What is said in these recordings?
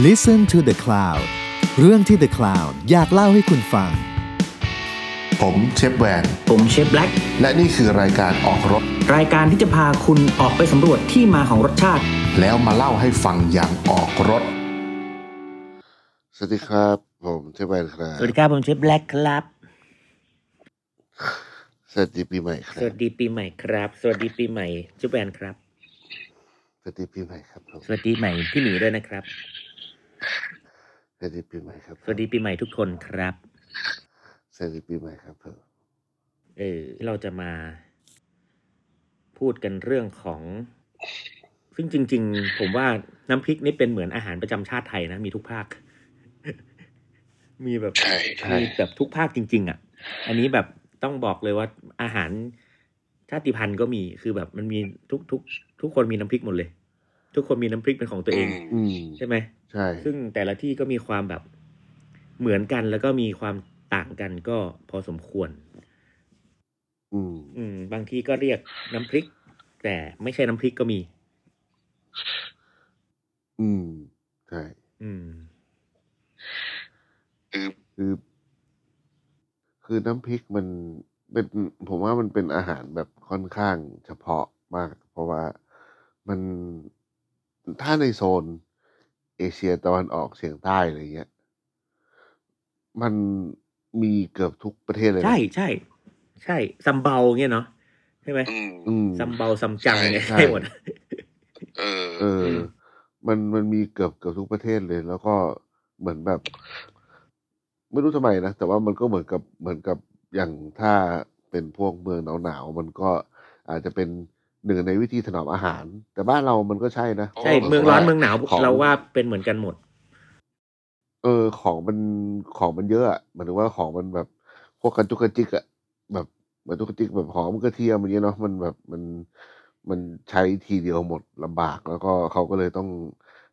Listen to the Cloud เรื่องที่ The Cloud อยากเล่าให้คุณฟัง ผมเชฟแวน ผมเชฟแบล็กและนี่คือรายการออกรถ รายการที่จะพาคุณออกไปสำรวจที่มาของรสชาติ แล้วมาเล่าให้ฟังอย่างออกรถ สวัสดีครับ ผมเชฟแวนครับ สวัสดีครับ ผมเชฟแบล็กครับ สวัสดีปีใหม่ครัสบวัสดีปีใหม่ครับ สวัสดีปีใหม่เจุ๊บแอนครับ สวัสดีปีใหม่ครับผมสวัสดีใหม่พี่หมีด้วยนะครับ สวัสดีปีใหม่ครับ สวัสดีปีใหม่ทุกคนครับ สวัสดีปีใหม่ครับผมเออเราจะมา พูดกันเรื่องของ ซึ่งจริง ๆ ผมว่าน้ำพริกนี่เป็นเหมือนอาหารประจำชาติไทยนะ มีทุกภาค มีแบบใช่ใช่มีแบบทุกภาคจริง ๆ อะ อันนี้แบบต้องบอกเลยว่าอาหารชาติพันธุ์ก็มีคือแบบมันมีทุกทุกทุกคนมีน้ำพริกหมดเลย ทุกคนมีน้ำพริกเป็นของตัวเองอืมใช่ไหมใช่ซึ่งแต่ละที่ก็มีความแบบเหมือนกันแล้วก็มีความต่างกันก็พอสมควร อืม อืม บางที่ก็เรียกน้ำพริก แต่ไม่ใช่น้ำพริกก็มี อืมใช่อืม คือ คือคือน้ำพริกมันเป็นผมว่ามันเป็นอาหารแบบค่อนข้างเฉพาะมาก เพราะว่ามัน ถ้าในโซนเอเชียตะวันออกเฉียงใต้อะไรเงี้ย มันมีเกือบทุกประเทศเลยนะ ใช่ใช่ใช่ sambal เงี้ยเนาะใช่ไหมอืม อืม sambal ซัมจังเนี่ยใช่ ใช่หมด เออ เออมันมันมีเกือบเกือบทุกประเทศเลย แล้วก็เหมือนแบบ ไม่รู้ทำไมนะ แต่ว่ามันก็เหมือนกับเหมือนกับอย่างถ้าเป็นพวกเมืองหนาวๆมันก็อาจจะเป็น หนึ่งในวิธีถนอมอาหาร แต่บ้านเรามันก็ใช่นะใช่โอ้เมืองร้อนเมืองหนาวของเราว่าเป็นเหมือนกันหมด เออ ของมันของมันเยอะอะหมายถึงว่าของมันแบบพวกกระจุกกระจิกอะแบบเหมือนจุกกระจิกแบบหอมกระเทียมอย่างเงี้ยเนาะมันแบบมันมันใช้ทีเดียวหมดลำบากแล้วก็เขาก็เลยต้อง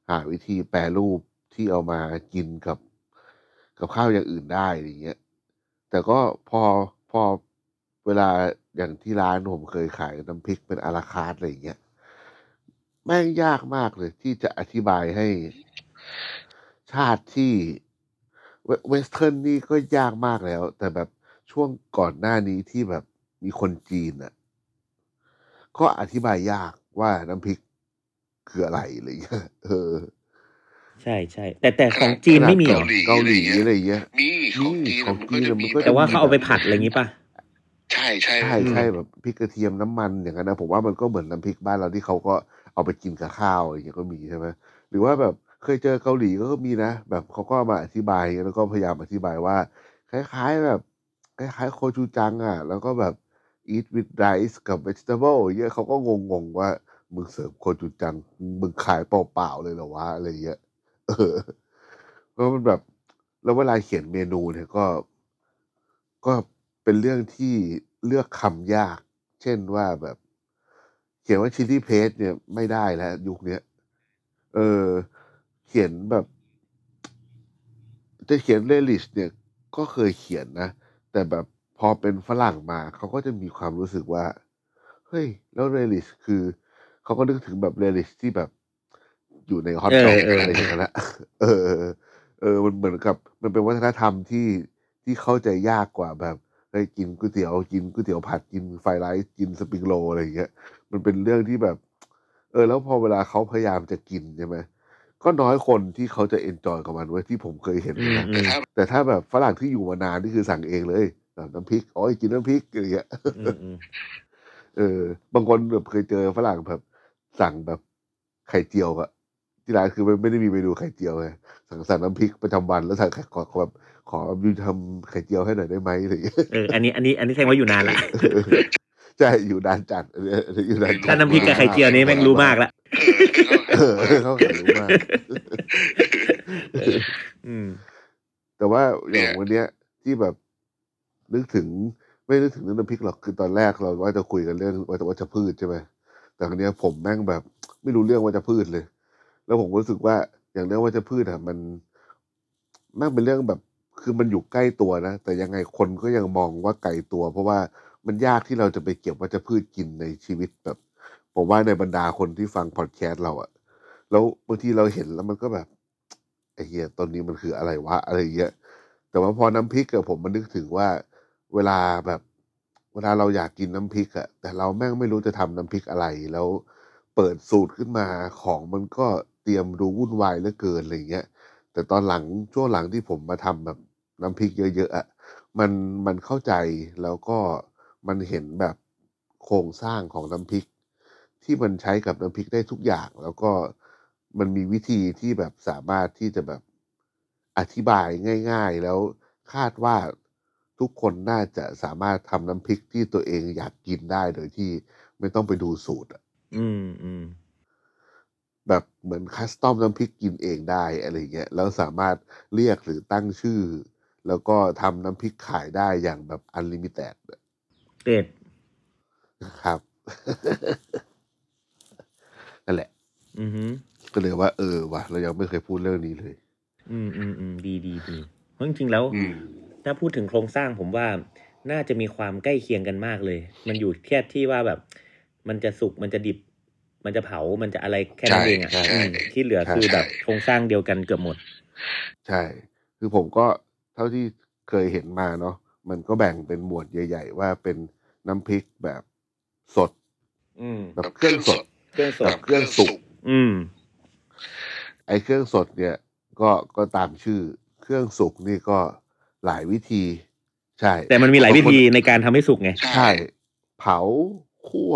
หาวิธีแปรรูปที่เอามากินกับ กับข้าวอย่างอื่นได้อย่างเงี้ย แต่ก็พอพอ เวลาอย่างที่ร้านผมเคยขายน้ำพริกเป็น à la carte อะไรอย่างเงี้ยแม่งยากมากเลยที่จะอธิบายให้ชาติที่เว western นี่ก็ยากมากแล้ว แต่แบบช่วงก่อนหน้านี้ที่แบบมีคนจีนอะ ก็อธิบายยากว่าน้ำพริกคืออะไรอะไรอย่างเงี้ยเออ ใช่ใช่แต่แต่ของจีนไม่มีเหรอเกาหลีอะไรอย่างเงี้ยมีของจีนของมันก็จะจีนมีมันก็แต่ว่าเขาเอาไปผัดอะไรอย่างงี้ป่ะ ใช่ใช่ใช่ใช่แบบพริกกระเทียมน้ำมันอย่างนั้นนะผมว่ามันก็เหมือนน้ำพริกบ้านเราที่เขาก็เอาไปกินกับข้าวอย่างเงี้ยก็มีใช่ไหมหรือว่าแบบเคยเจอเกาหลีก็มีนะ แบบเขาก็มาอธิบายแล้วก็พยายามอธิบายว่า คล้ายๆแบบ คล้ายๆโคชูจังอะ แล้วก็แบบ eat with rice กับ vegetable อย่างเงี้ยเขาก็งงๆว่า มึงเสิร์ฟโคชูจัง มึงขายเปล่าๆเลยเหรอวะอะไรเงี้ยเออเพราะมันแบบ แล้วเวลาเขียนเมนูเนี่ยก็ก็ เป็นเรื่องที่เลือกคำยาก เช่นว่าแบบ เขียนว่าชิลลี่เพสเนี่ยไม่ได้แล้วยุคเนี้ย เออ เขียนแบบจะเขียน relish เนี่ยก็เคยเขียนนะ แต่แบบพอเป็นฝรั่งมาเขาก็จะมีความรู้สึกว่า เฮ้ย แล้ว relish คือเขาก็นึกถึงแบบ relish ที่แบบอยู่ใน hot เออ dog เออออะไรอย่างเงี้ยนะเออ เออ มันเหมือนกับ มันเป็นวัฒนธรรมที่ที่เข้าใจยากกว่าแบบ เฮ้ยกินก๋วยเตี๋ยวกินก๋วยเตี๋ยวผัดกิน fried rice กิน spring roll อะไรอย่างเงี้ย มันเป็นเรื่องที่แบบ เออ แล้วพอเวลาเขาพยายามจะกินใช่ไหมก็น้อยคนที่เขาจะเอนจอยกับมันเว้ยที่ผมเคยเห็นอืมนะอืแต่มถ้าแต่ถ้าแบบฝรั่งที่อยู่มานานนี่คือสั่งเองเลยแบบน้ำพริกอ๋อกินน้ำพริกอะไรอย่างเงี้ยอืมอืมเออ บางคนแบบเคยเจอฝรั่งแบบสั่งแบบไข่เจียวอะ ที่ร้านคือมันไม่ได้มีเมนูไข่เจียวไงสั่งสั่งน้ำพริกประจำวันแล้วสั่งไข่ขอขอแบบขอยูทำไข่เจียวให้หน่อยได้ไหมอะไรอย่างเงี้ยเอออันนี้อันนี้อันนี้แสดงว่าอยู่นานละใช่อยู่นานจัดอันนี้อันนี้อยู่นานจัถ้าดน้ำพริกกับไข่เจียวนี้แม่งรู้มากละเออเออเขาขายรู้มากอืมแต่ว่าอย่างวันเนี้ยที่แบบนึกถึงไม่นึกถึงเรื่องน้ำพริกหรอกคือตอนแรกเราว่าจะคุยกันเรื่องว่าจะวัชพืชใช่ไหมแต่ครั้นี้ยผมแม่งแบบ ไม่รู้เรื่องวัชพืชเลย แล้วผมรู้สึกว่าอย่างเรื่องวัชพืชอะมันแม่งเป็นเรื่องแบบ คือมันอยู่ใกล้ตัวนะ แต่ยังไงคนก็ยังมองว่าไกลตัว เพราะว่ามันยากที่เราจะไปเก็บวัชพืชกินในชีวิตแบบ ผมว่าในบรรดาคนที่ฟังพอดแคสต์เราอะแล้วบางทีเราเห็นแล้วมันก็แบบไอ้เหี้ยต้นนี้มันคืออะไรวะอะไรเงี้ยแต่ว่าพอน้ำพริกอะผมมันนึกถึงว่า เวลาแบบ เวลาเราอยากกินน้ำพริกอะแต่เราแม่งไม่รู้จะทำน้ำพริกอะไรแล้ว เปิดสูตรขึ้นมาของมันก็ รียมดูวุ่นวายเหลือเกินอะไรเงี้ย แต่ตอนหลังช่วงหลังที่ผมมาทำแบบน้ำพริกเยอะๆอะมันมันเข้าใจแล้วก็มันเห็นแบบโครงสร้างของน้ำพริก ที่มันใช้กับน้ำพริกได้ทุกอย่าง แล้วก็มันมีวิธีที่แบบสามารถที่จะแบบอธิบายง่าย ๆ แล้วคาดว่าทุกคนน่าจะสามารถทำน้ำพริกที่ตัวเองอยากกินได้โดยที่ไม่ต้องไปดูสูตรอะอืมอืม แบบเหมือนคัสตอมน้ำพริกกินเองได้อะไรเงี้ยแล้วสามารถเรียกหรือตั้งชื่อ แล้วก็ทำน้ำพริกขายได้อย่างแบบ unlimitedเด็ดครับ นั่นแหละ อือฮึก็เลยว่าเออว่ะเรายังไม่เคยพูดเรื่องนี้เลย อืมอืมอืมดีดีดีเพราะจริงๆแล้วอืมถ้าพูดถึงโครงสร้างผมว่าน่าจะมีความใกล้เคียงกันมากเลย มันอยู่แค่ที่ว่าแบบ มันจะสุกมันจะดิบ มันจะเผา มันจะอะไรแค่นั้นเองอะใช่อืมใช่ที่เหลือคือใช่แบบโครงสร้างเดียวกันเกือบหมด ใช่ คือผมก็เท่าที่เคยเห็นมาเนาะมันก็แบ่งเป็นหมวดใหญ่ ๆ ว่าเป็นน้ำพริกแบบสดอืมแบบเครื่องสดเครื่องสกัดบเครื่องสุกอืม ไอ้เครื่องสดเนี่ย ก็ก็ตามชื่อ เครื่องสุกนี่ก็หลายวิธี ใช่ แต่มันมีหลายวิธีในการทำให้สุกไง ใช่ เผาคั่ว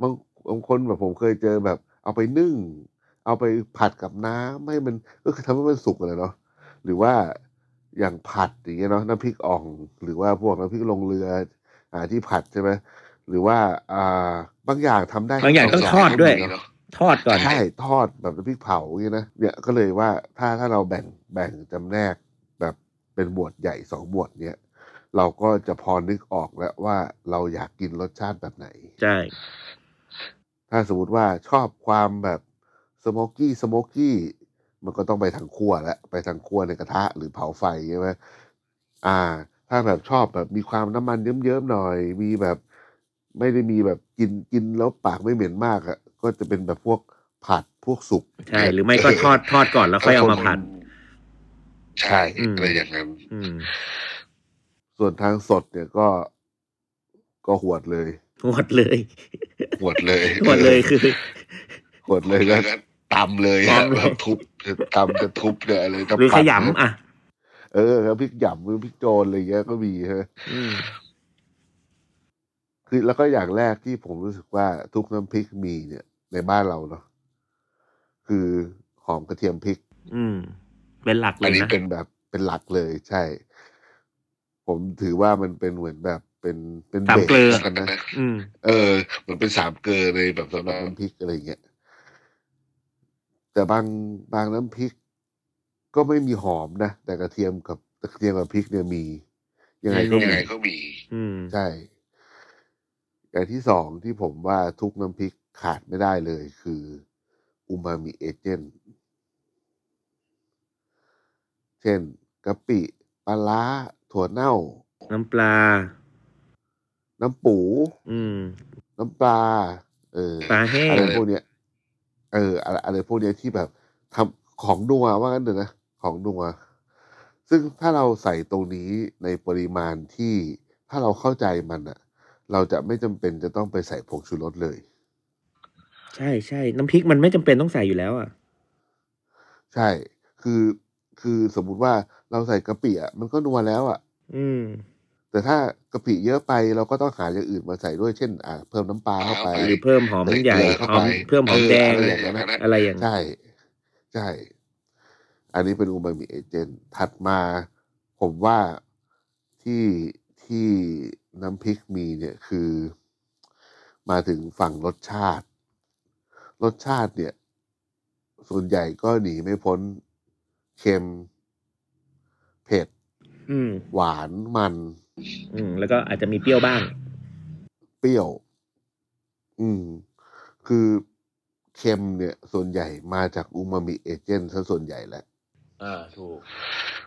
บาง บางคนแบบผมเคยเจอแบบ เอาไปนึ่ง เอาไปผัดกับน้ำให้มันก็คือทำให้มันสุกเลยเนาะหรือว่าอย่างผัดอย่างเงี้ยเนาะน้ำพริกอ่อง หรือว่าพวกน้ำพริกลงเรือ อ่าที่ผัดใช่ไหมหรือว่าอ่าบางอย่างทำได้บางอย่างต้องทอดด้วยก็มีเนาะทอดก่อนใช่ทอดแบบน้ำพริกเผาอย่างเงี้ยนะเนี่ยก็เลยว่าถ้าถ้าเราแบ่งแบ่งจำแนกแบบเป็นหมวดใหญ่สองหมวดเนี้ยเราก็จะพอนึกออกแล้วว่าเราอยากกินรสชาติแบบไหน ใช่ ถ้าสมมติว่าชอบความแบบสโมกกี้สโมกกี้มันก็ต้องไปทางคั่วแล้วไปทางคั่วในกระทะหรือเผาไฟใช่ไหมอ่า ถ้าแบบชอบแบบมีความน้ำมันเยิ้มๆหน่อย มีแบบไม่ได้มีแบบกินกินแล้วปากไม่เหม็นมากอะ่ะก็จะเป็นแบบพวกผัดพวกสุกใช่ หรือไม่ก็ทอดทอดก่อนแล้วค่อยเอามาผัด ใช่อืมอะไรอย่างนั้นอืมส่วนทางสดเนี่ยก็ก็หวดเลย หมดเลยหวดเลยหมดเลยคือหวดเลยก็แล้วก็ตำเลยฮะตำเลยแบบทุบจะตำจะทุบเนี่ยอะไรจะหรือขปั่นยำอะ เออครับพริกหยำหรือพริกโจนอะไรเงี้ยก็มีใช่ไหมอืมคือแล้วก็อย่างแรกที่ผมรู้สึกว่าทุกน้ำพริกมีเนี่ย ในบ้านเราเนาะคือหอมกระเทียมพริก อืม เป็นหลักเลอันยนี้นะเป็นแบบเป็นหลักเลยใช่ ผมถือว่ามันเป็นเหมือนแบบ เป็นเป็นสามเบสเกลือกันนะอืมเออเหมือนเป็นสามเกลือในแบบสำสำหหรัรับบน้ำพริกอะไรเงี้ยแต่บางบางน้ำพริก ก็ไม่มีหอมนะ แต่กระเทียมกับกระเทียมกับพริกเนี่ยมี ยังไงก็ยังมีไงก็มี อืมใช่อย่างที่สองที่ผมว่าทุกน้ำพริกขาดไม่ได้เลยคืออูมามิเอเจนต์เช่นกะปิปลาร้าถั่วเน่า น้ำปลา น้ำปู อืม น้ำปลา เออปลาแห้งอะไรพวกเนี้ย เออ อะไรอะไรพวกเนี้ยที่แบบทำของนัวว่างั้นเถอะนะ ของนัว ซึ่งถ้าเราใส่ตรงนี้ในปริมาณที่ถ้าเราเข้าใจมันอะเราจะไม่จำเป็นจะต้องไปใส่ผงชูรสเลย ใช่ใช่น้ำพริกมันไม่จำเป็นต้องใส่อยู่แล้วอะใช่คือคือสมมุติว่าเราใส่กะปิอะมันก็นัวแล้วอะอืม แต่ถ้ากะปิเยอะไปเราก็ต้องหาอย่างอื่นมาใส่ด้วยเช่นอ่าเพิ่มน้ำปลาเข้าไปหรือเพิ่มหอมใหญ่เข้าหอมไปเพิ่มหอมแดงเอออะไรอย่างนั้นนะอะไรอย่างใช่ใช่อันนี้เป็นอูมามิเอเจนต์ถัดมาผมว่าที่ที่น้ำพริกมีเนี่ยคือ มาถึงฝั่งรสชาติ รสชาติเนี่ย ส่วนใหญ่ก็หนีไม่พ้นเค็ม เผ็ดอืมหวานมัน อืม แล้วก็อาจจะมีเปรี้ยวบ้าง เปรี้ยว อืม คือเค็มเนี่ย ส่วนใหญ่มาจากอูมามิเอเจนต์ซะส่วนใหญ่แหละอ่าถูก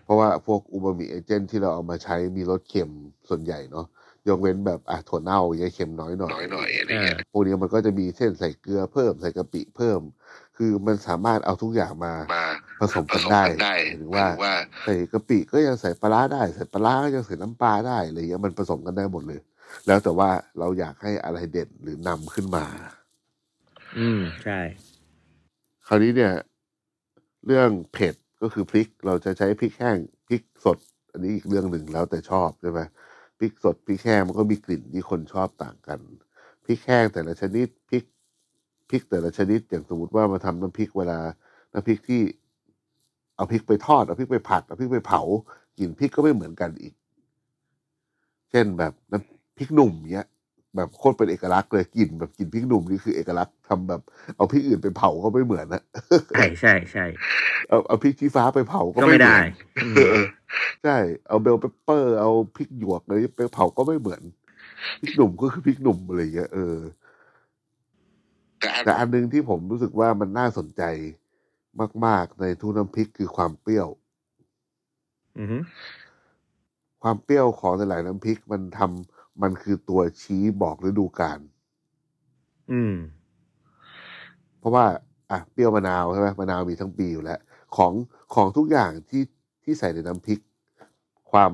เพราะว่าพวกอูมามิเอเจนต์ที่เราเอามาใช้มีรสเค็มส่วนใหญ่เนาะยกเว้นแบบอะถั่วเน่าอย่างเงี้ยเค็มน้อยหน่อยน้อยหน่อยอะไรเงี้ยพวกนี้มันก็จะมีเส้นใส่เกลือเพิ่มใส่กะปิเพิ่ม คือมันสามารถเอาทุกอย่างมามาผสมผกันสมได้กันได้หมายถึงหมายว่าถึงว่าใส่กะปิก็ยังใส่ปลาร้าได้ใส่ปลาร้าก็ยังใส่น้ำปลาได้อะไรเงี้ยมันผสมกันได้หมดเลย แล้วแต่ว่าเราอยากให้อะไรเด่นหรือนำขึ้นมา อืมใช่ คราวนี้เนี่ย เรื่องเผ็ดก็คือพริกเราจะใช้พริกแห้งพริกสด อันนี้อีกเรื่องหนึ่งแล้วแต่ชอบใช่ไหมพริกสดพริกแห้งมันก็มีกลิ่นที่คนชอบต่างกันพริกแห้งแต่ละชนิดพริกพ ริกแต่ละชนิด อย่างสมมติว่ามาทำน้ำพริกเวลา น้ำพริกที่เอาพริกไปทอดเอาพริกไปผัดเอาพริกไปเผากลิ่นพริกก็ไม่เหมือนกันอีก เช่นแบบน้ำพริกหนุ่มเนี้ย แบบโคตรเป็นเอกลักษณ์เลยกลิ่นแบบกลิ่นพริกหนุ่มนี่คือเอกลักษณ์ทำแบบ เอาพริกอื่นไปเผาก็ไม่เหมือนนะใช่ใช่ใช่เอาเอาพริกชี้ฟ้าไปเผาก็ก็ไม่ไม่เหมืได้อนอืมเออใช่เอาเบลเปปเปอร์ เอาพริกหยวกอะไรไปเผาก็ไม่เหมือนพริกหนุ่มก็คือพริกหนุ่มอะไรอย่างเงี้ยเออ แต่อันแต่อันหนึงที่ผมรู้สึกว่ามันน่าสนใจมาก ๆ ในทุกน้ำพริกคือความเปรี้ยวอือฮึความเปรี้ยวของหลายๆน้ำพริกมันทำมันคือตัวชี้บอกฤดูกาลอืม เพราะว่า อะเปรี้ยวมะนาวใช่ไหมมะนาวมีทั้งปีอยู่แล้ว ของของทุกอย่างที่ที่ใส่ในน้ำพริก ความ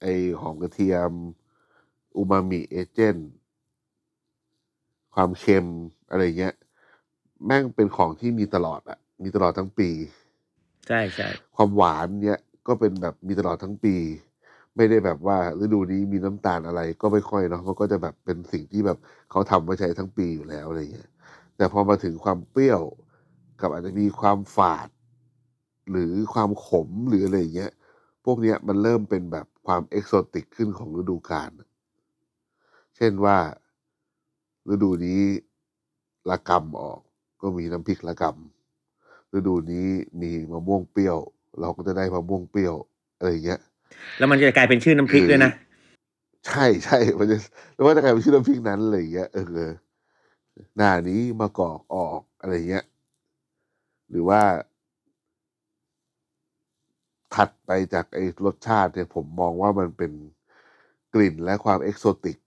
ไอหอมกระเทียมอูมามิเอเจนต์ความเค็ม อะไรเงี้ย แม่งเป็นของที่มีตลอดอะมีตลอดทั้งปี ใช่ใช่ความหวานเนี่ยก็เป็นแบบมีตลอดทั้งปี ไม่ได้แบบว่าฤดูนี้มีน้ำตาลอะไรก็ไม่ค่อยเนาะมันก็จะแบบเป็นสิ่งที่แบบเขาทำไว้ใช้ทั้งปีอยู่แล้วอะไรเงี้ย แต่พอมาถึงความเปรี้ยว กับอาจจะมีความฝาด หรือความขมหรืออะไรอย่างเงี้ยพวกเนี้ยมันเริ่มเป็นแบบความเอกโซติกขึ้นของฤดูกาลเช่นว่าฤดูนี้ ละกำออก ก็มีน้ำพริกละกำฤดูนี้มีมะม่วงเปรี้ยว เราก็จะได้มะม่วงเปรี้ยวอะไรอย่างเงี้ย แล้วมันจะกลายเป็นชื่อน้ำพริกด้วยนะใช่ใช่มันจะแล้วว่าจะกลายเป็นชื่อน้ำพริกนั้นอะไรอย่างเงี้ยเออหน้านี้มากอกออกอะไรเงี้ย หรือว่าถัดไปจากไอ้รสชาติเนี่ยผมมองว่ามันเป็นกลิ่นและความเอกโซติก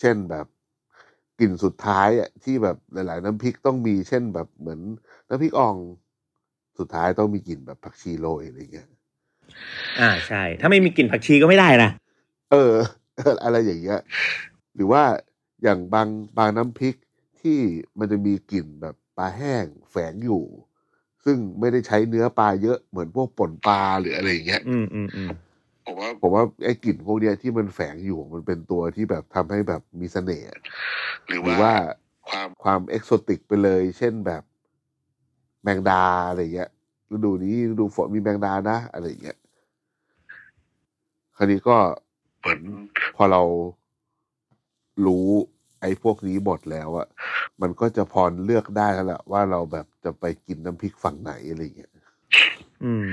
เช่นแบบ กลิ่นสุดท้ายอะที่แบบหลาย ๆ น้ำพริกต้องมีเช่นแบบเหมือนน้ำพริกอ่องสุดท้ายต้องมีกลิ่นแบบผักชีโรยอะไรเงี้ย อ่าใช่ ถ้าไม่มีกลิ่นผักชีก็ไม่ได้นะเออ อะไรอย่างเงี้ยหรือว่าอย่างบางบางน้ำพริกที่มันจะมีกลิ่นแบบปลาแห้งแฝงอยู่ ซึ่งไม่ได้ใช้เนื้อปลาเยอะเหมือนพวกป่นปลาหรืออะไรอย่างเงี้ย อืมอืมอืม ผมว่าผมว่าไอ้กลิ่นพวกเนี้ยที่มันแฝงอยู่มันเป็นตัวที่แบบทำให้แบบมีเสน่ห์อะหรือหรือว่าว่าความความเอกโซติกไปเลย เช่นแบบแมงดาอะไรเงี้ยฤดูนี้ฤดูฝนมีแมงดานะอะไรอย่างเงี้ยคราวนี้ก็เหมือนพอเรารู้ไอ้พวกนี้หมดแล้วอะมันก็จะพอเลือกได้แล้วแหละว่าเราแบบจะไปกินน้ำพริกฝั่งไหนอะไรเงี้ยอืม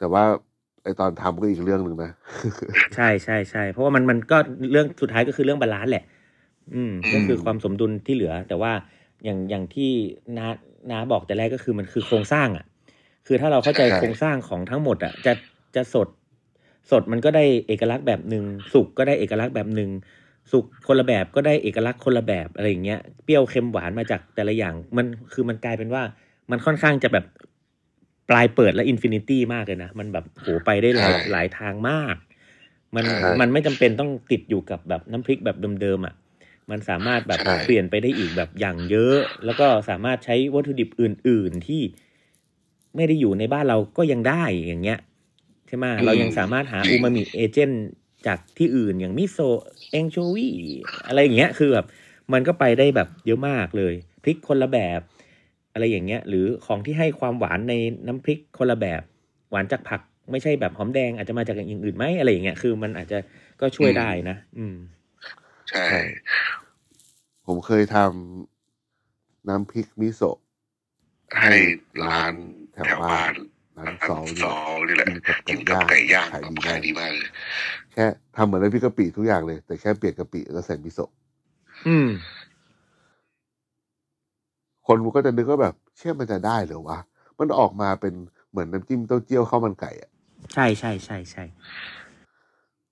แต่ว่าไอ้ตอนทำก็อีกเรื่องหนึ่งนะ ใช่ใช่ใช่เพราะว่ามันมันก็เรื่องสุดท้ายก็คือเรื่องบาลานซ์แหละ อืมก็คือความสมดุลที่เหลือ แต่ว่าอย่างอย่างที่นานาบอกแต่แรกก็คือมันคือโครงสร้างอะ คือถ้าเราเข้าใจใช่โครงสร้างของทั้งหมดอะจะจะสดสดมันก็ได้เอกลักษณ์แบบหนึ่งสุกก็ได้เอกลักษณ์แบบหนึ่งสุกคนละแบบก็ได้เอกลักษณ์คนละแบบอะไรอย่างเงี้ยเปรี้ยวเค็มหวานมาจากแต่ละอย่าง มันคือมันกลายเป็นว่ามันค่อนข้างจะแบบ ปลายเปิดและ infinity มากเลยนะ มันแบบโหไปได้หลายใช่หลายทางมาก มันใช่มันไม่จำเป็นต้องติดอยู่กับแบบน้ำพริกแบบเดิมๆอะมันสามารถแบบใช่เปลี่ยนไปได้อีกแบบอย่างเยอะ แล้วก็สามารถใช้วัตถุดิบอื่น ๆที่ไม่ได้อยู่ในบ้านเราก็ยังได้อย่างเงี้ยใช่ไหมเรายังสามารถหา umami agent จากที่อื่นอย่างมิโซะ anchovyอะไรอย่างเงี้ยคือแบบมันก็ไปได้แบบเยอะมากเลยพริกคนละแบบ อะไรอย่างเงี้ย หรือของที่ให้ความหวานในน้ำพริกคนละแบบ หวานจากผักไม่ใช่แบบหอมแดงอาจจะมาจากอย่างอื่นไหมอะไรอย่างเงี้ยคือมันอาจจะก็ช่วยได้นะ อืม ใช่ใช่ผมเคยทำน้ำพริกมิโซะให้ร้านแถวแถวบ้าบ้านนร้านร้านซอลซเนี่ยอนี่แหละกิกินนกักับบไก่ไก่ย่าย่างงขายดีขายมากดีมากเลยแค่ทำเหมือนน้ำพริกกะปิทุกอย่างเลย แต่แค่เปลี่ยนกะปิแล้วใส่มิโซะอืม คนมันก็จะนึกว่าแบบเชื่อมันจะได้เหรือวะมันออกมาเป็นเหมือนน้ำจิ้มเต้าเจี้ยวข้าวมันไก่อะใช่ใช่ใช่ใช่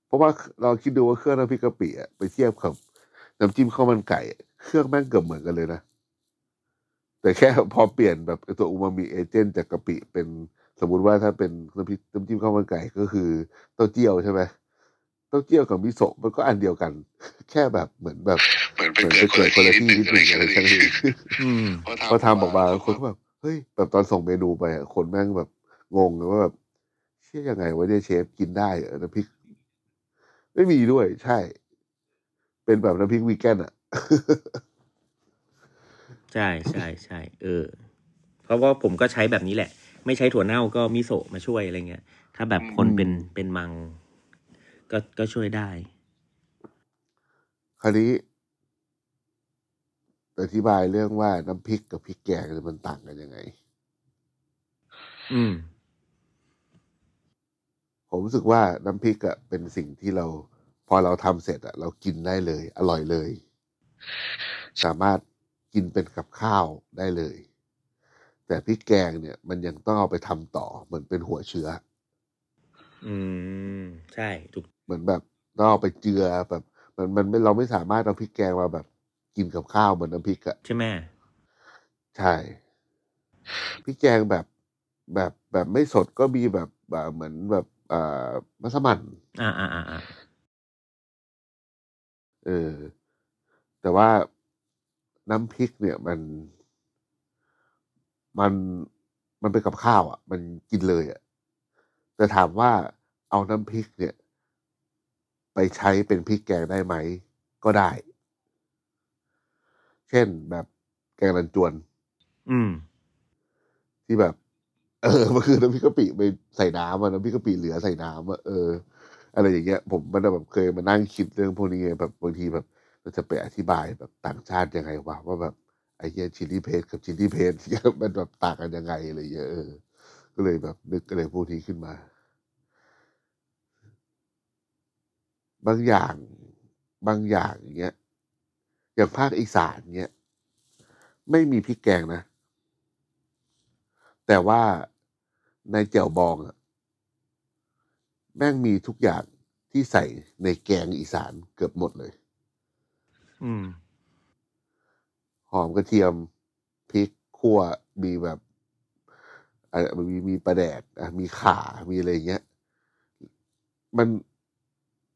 เพราะว่าเราคิดดูว่าเครื่องน้ำพริกกะปิอะไปเทียบกับน้ำจิ้มข้าวมันไก่ เครื่องแม่งเกือบเหมือนกันเลยนะแต่แค่พอเปลี่ยนแบบไอ้ตัวอูมามิเอเจนต์จากกะปิเป็นสมมุติว่าถ้าเป็นน้ำพริกน้ำจิ้มข้าวมันไก่ก็คือเต้าเจี้ยวใช่ไหมเต้าเจี้ยวกับมิโซะมันก็อันเดียวกัน แค่แบบเหมือนแบบ เหมือนเหไปมือนเกิไปดเกิดคนละที่นินิดดนึนึงงอะอะไรไรแค่แค่นั้นั้นนเอเองงอืมพอทำออกมาคนก็แบบเฮ้ยแบบตอนส่งเมนูไปอะคนแม่งแบบงงเลยว่าแบบเชื่อยังไงวะเนี่ยเชฟกินได้เหรอน้ำพริก ไม่มีด้วย ใช่ เป็นแบบน้ำพริกวีแกนอะ ใช่ใช่ใช่เออ เพราะว่าผมก็ใช้แบบนี้แหละ ไม่ใช้ถั่วเน่าก็มิโซะมาช่วยอะไรเงี้ย ถ้าแบบคนอืมเป็นเป็นมัง ก็ก็ช่วยได้ คราวนี้ อธิบายเรื่องว่าน้ำพริกกับพริกแกงเนี่ยมันต่างกันยังไง อืม ผมรู้สึกว่าน้ำพริกอะเป็นสิ่งที่เรา พอเราทำเสร็จอะเรากินได้เลย อร่อยเลย สามารถกินเป็นกับข้าวได้เลย แต่พริกแกงเนี่ย มันยังต้องเอาไปทำต่อ เหมือนเป็นหัวเชื้อ อืม ใช่ถูกเหมือนแบบต้องเอาไปเจือแบบ มันมันไม่เราไม่สามารถเอาพริกแกงมาแบบ กินกับข้าวเหมือนน้ำพริกอะใช่ไหมใช่พริกแกงแบบแบบแบบไม่สดก็มีแบบแบบเหมือนแบบเอ่อมัสมั่นอ่าอ่าอ่าอ่าเออ แต่ว่าน้ำพริกเนี่ยมัน มันมันเป็นกับข้าวอะ มันกินเลยอะ แต่ถามว่าเอาน้ำพริกเนี่ย ไปใช้เป็นพริกแกงได้ไหม ก็ได้ เช่นแบบแกงรันจวน อืม ที่แบบ เออมันคือน้ำพริกกะปิไปใส่น้ำอะน้ำพริกกะปิเหลือใส่น้ำอะเออ อะไรอย่างเงี้ย ผมมันแบบเคยมานั่งคิดเรื่องพวกนี้ไงแบบบางทีแบบเราจะไปอธิบายแบบต่างชาติยังไงวะว่าแบบไอ้เหี้ยชิลลี่เพสกับชิลลี่เพสมันแบบต่างกันยังไงอะไรอย่างเงี้ยเออก็เลยแบบนึกอะไรพวกนี้ขึ้นมา บางอย่างบางอย่างอย่างเงี้ย อย่างภาคอีสานเงี้ยไม่มีพริกแกงนะ แต่ว่าในแจ่วบองอะแม่งมีทุกอย่างที่ใส่ในแกงอีสานเกือบหมดเลย อืม หอมกระเทียมพริกขั่วมีแบบอะมีมีปลาแดกอะมีข่ามีอะไรอย่างเงี้ย มัน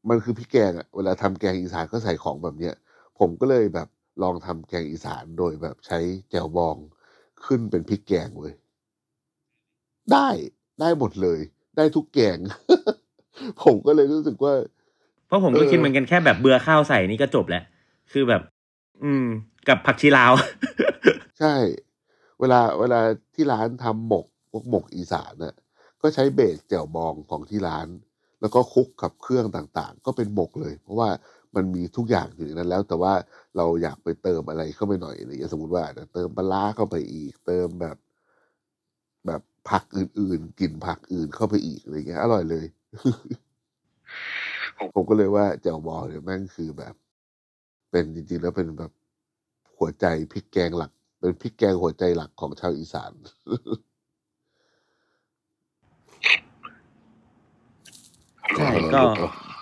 มันคือพริกแกงอะเวลาทำแกงอีสานก็ใส่ของแบบเนี้ย ผมก็เลยแบบลองทำแกงอีสานโดยแบบใช้แจ่วบองขึ้นเป็นพริกแกงเลย ได้ได้หมดเลย ได้ทุกแกง ผมก็เลยรู้สึกว่า เพราะผมก็เออคิดเหมือนกันแค่แบบเบื่อข้าวใส่นี่ก็จบแล้ว คือแบบ อืม กับผักชีลาว ใช่ เวลาเวลาที่ร้านทำหมกพวกหมกอีสานน่ะ ก็ใช้เบสแจ่วบองของที่ร้าน แล้วก็คลุกกับเครื่องต่างๆ ก็เป็นหมกเลย เพราะว่า มันมีทุกอย่างอยู่ในนั้นแล้ว แต่ว่าเราอยากไปเติมอะไรเข้าไปหน่อยอะไรอย่างเงี้ยสมมติว่าอาจจะเติมปลาร้าเข้าไปอีก เติมแบบ แบบผักอื่นๆกลิ่นผักอื่นเข้าไปอีกอะไรเงี้ยอร่อยเลย ผมก็เลยว่าแจ่วบองเนี่ยแม่งคือแบบ เป็นจริงๆ แล้วเป็นแบบหัวใจพริกแกงหลัก เป็นพริกแกงหัวใจหลักของชาวอีสานใช่ก็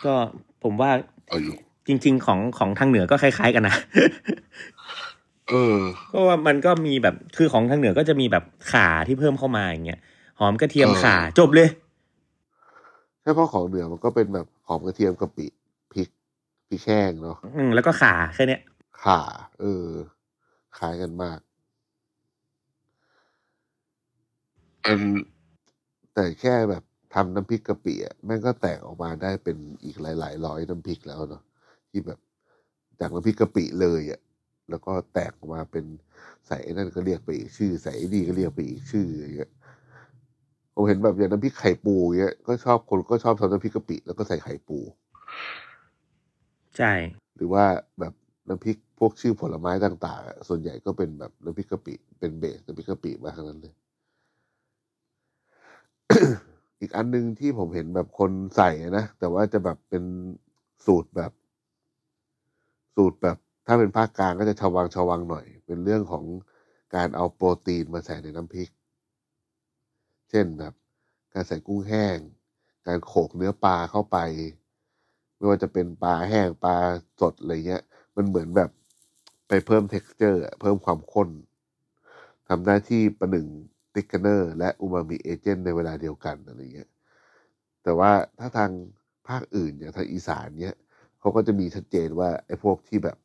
ก็ผมว่าเอาอยู่ จริง ๆ ของของทางเหนือก็คล้าย ๆ กันนะเออก็ว่ามันก็มีแบบคือของทางเหนือก็จะมีแบบข่าที่เพิ่มเข้ามาอย่างเงี้ยหอมกระเทียมเออข่าจบเลยใช่เพราะของเหนือมันก็เป็นแบบหอมกระเทียมกะปิพริกพริกแห้งเนาะอืมแล้วก็ข่าแค่เนี้ยข่า เออคล้ายกันมากมันแต่แค่แบบทำน้ำพริกกะปิอะแม่งก็แตกออกมาได้เป็นอีกหลาย ๆ ร้อยน้ำพริกแล้วเนาะ ที่แบบจากน้ำพริกกะปิเลยอะแล้วก็แตกออกมาเป็นใส่ไอ้นั่นก็เรียกไปอีกชื่อ ใส่ไอ้นี่ก็เรียกไปอีกชื่ออย่างเงี้ยผมเห็นแบบอย่างน้ำพริกไข่ปูเงี้ยก็ชอบคนก็ชอบทำน้ำพริกกะปิแล้วก็ใส่ไข่ปู ใช่ หรือว่าแบบน้ำพริกพวกชื่อผลไม้ต่างๆอะส่วนใหญ่ก็เป็นแบบน้ำพริกกะปิ เป็นเบสน้ำพริกกะปิมาทั้งนั้นเลย อีกอันหนึงที่ผมเห็นแบบคนใส่อะนะ แต่ว่าจะแบบเป็นสูตรแบบ สูตรแบบถ้าเป็นภาคกลางก็จะชาววังชาววังหน่อย เป็นเรื่องของการเอาโปรตีนมาใส่ในน้ำพริก เช่นแบบ การใส่กุ้งแห้ง การโขลกเนื้อปลาเข้าไป ไม่ว่าจะเป็นปลาแห้งปลาสดอะไรเงี้ย มันเหมือนแบบไปเพิ่ม texture เพิ่มความข้นทำหน้าที่ประหนึ่งติกเกอร์และอูมามิเอเจนต์ในเวลาเดียวกันอะไรเงี้ย แต่ว่าถ้าทางภาคอื่นอย่างทางอีสานเนี้ย เขาก็จะมีชัดเจนว่าไอ้พวกที่แบบ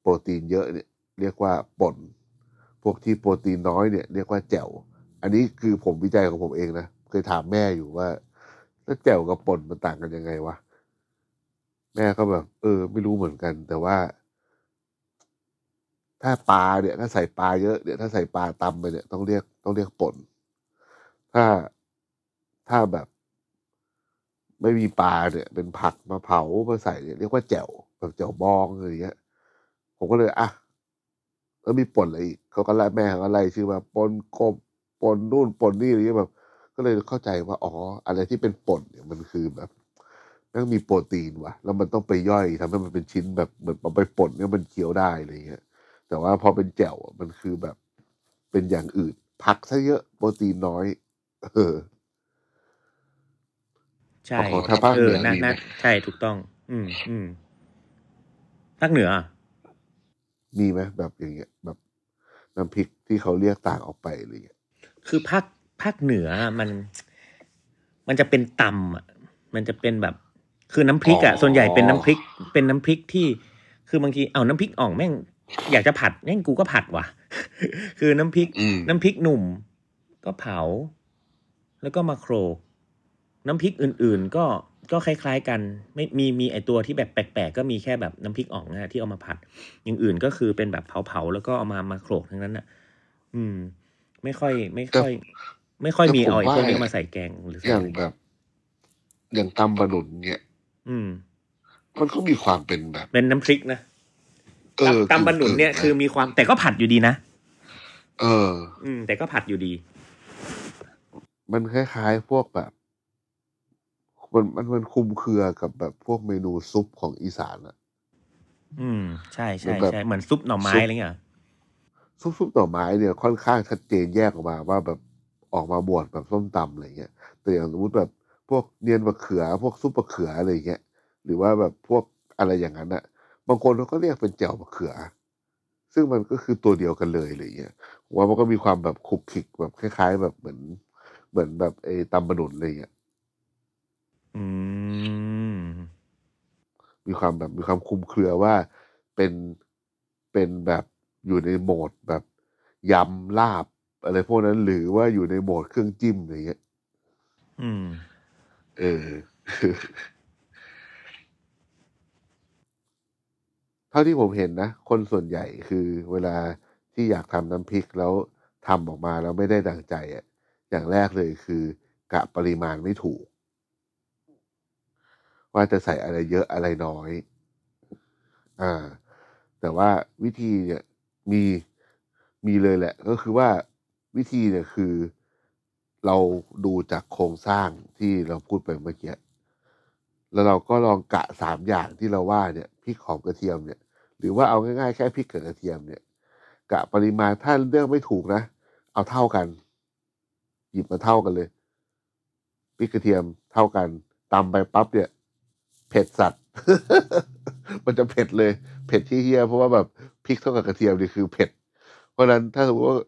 โปรตีนเยอะเนี่ยเรียกว่าป่น พวกที่โปรตีนน้อยเนี่ยเรียกว่าแจ่ว อันนี้คือผมวิจัยของผมเองนะ เคยถามแม่อยู่ว่า แล้วแจ่วกับป่นมันต่างกันยังไงวะ แม่ก็แบบ เออ ไม่รู้เหมือนกัน แต่ว่า ถ้าปลาเนี่ย ถ้าใส่ปลาเยอะเนี่ยถ้าใส่ปลาตำไปเนี่ยต้องเรียกต้องเรียกป่น ถ้าถ้าแบบ ไม่มีปลาเนี่ย เป็นผักมาเผามาใส่เนี่ยเรียกว่าแจ่วแบบแจ่วบองอะไรเงี้ย ผมก็เลยอะแล้วมีป่นอะไรอีกเขาก็ไล่แม่เขาก็ไล่ชื่อมาป่นกบป่นนู่นป่นนี่อะไรเงี้ยแบบ ก็เลยเข้าใจว่าอ๋ออะไรที่เป็นป่นเนี่ยมันคือแบบมันมีโปรตีนว่ะ แล้วมันต้องไปย่อยทำให้มันเป็นชิ้นแบบเหมือนเอาไปป่นเนี่ยมันเคี้ยวได้อะไรเงี้ย แต่ว่าพอเป็นแจ่วมันคือแบบ เป็นอย่างอื่น ผักซะเยอะโปรตีนน้อย เออ ใช่ของทางภาคเอเหนืออน่ามีไหมน่าใช่ถูกต้อง อืม อืมภาคเหนืออะมีไหมแบบอย่างเงี้ยแบบน้ำพริกที่เขาเรียกต่างออกไปอะไรเงี้ยคือภาคภาคเหนืออะมัน มันจะเป็นตำอะมันจะเป็นแบบคือน้ำพริกอะอ๋อส่วนใหญ่เป็นน้ำพริก เป็นน้ำพริกที่ คือบางทีเอาน้ำพริกอ่องแม่ง อยากจะผัดแม่งกูก็ผัดว่ะ คือน้ำพริก อืม น้ำพริกหนุ่ม ก็เผา แล้วก็มาโครก น้ำพริกอื่นๆ ก็ก็คล้ายๆกันไม่มีมีไอตัวที่แบบแปลกๆ ก็มีแค่แบบน้ำพริกอ่องนะที่เอามาผัด อย่างอื่นก็คือเป็นแบบเผาๆแล้วก็เอามามาโขลกทั้งนั้นอะ อืม ไม่ค่อย ไม่ค่อย ไม่ค่อยแต่มีผมเอาไอ้พวกนี้ว่ามาใส่แกงหรือใส่อย่างอะไรแบบ อย่างตำบะหนุนเนี่ยอืม มันก็มีความเป็นแบบ เป็นน้ำพริกนะเออตำบะหนุนเนี่ยกึ่งๆคือมีความแต่ก็ผัดอยู่ดีนะเออ อืม แต่ก็ผัดอยู่ดี มันคล้ายๆพวกแบบ มันมันมันคลุมเครือกับแบบพวกเมนูซุปของอีสานอะอืม ใช่เหมืใช่อนแบบใช่เหมือนซุปหน่อไม้ซุปอะไรเงี้ยซุปซุปหน่อไม้เนี่ยค่อนข้างชัดเจนแยกออกมาว่าแบบออกมาบวชแบบส้มตำอะไรเงี้ย แต่อย่างสมมติแบบพวกเนียนมะเขือ พวกซุปมะเขืออะไรเงี้ย หรือว่าแบบพวกอะไรอย่างนั้นอะบางคนเขาก็เรียกเป็นแจ่วมะเขือ ซึ่งมันก็คือตัวเดียวกันเลยอะไรเงี้ยผมว่ามันก็มีความแบบคลุกคลิกแบบคล้าย ๆ แบบเหมือน เหมือนแบบไอ้ตำบะหนุนอะไรเงี้ย อืม มีความแบบมีความคลุมเครือว่าเป็นเป็นแบบอยู่ในโหมดแบบยำลาบอะไรพวกนั้นหรือว่าอยู่ในโหมดเครื่องจิ้มอะไรเงี้ย อืม เออ เท่าที่ผมเห็นนะ คนส่วนใหญ่คือเวลาที่อยากทำน้ำพริกแล้วทำออกมาแล้วไม่ได้ดังใจอะ อย่างแรกเลยคือกะปริมาณไม่ถูก ว่าจะใส่อะไรเยอะอะไรน้อย อ่า แต่ว่าวิธีเนี่ยมีมีเลยแหละ ก็คือว่าวิธีเนี่ยคือ เราดูจากโครงสร้างที่เราพูดไปเมื่อกี้แล้วเราก็ลองกะสามอย่างที่เราว่าเนี่ยพริกหอมกระเทียมเนี่ย หรือว่าเอาง่ายๆแค่พริกกับกระเทียมเนี่ย กะปริมาณถ้าเลือกไม่ถูกนะ เอาเท่ากัน หยิบมาเท่ากันเลยพริกกระเทียมเท่ากันตำไปปั๊บเนี่ย เผ็ดสัตว์ มันจะเผ็ดเลย เผ็ดที่เฮียเพราะว่าแบบพริกเท่ากับกระเทียมนี่คือเผ็ด เพราะนั้นถ้าสมมติว่า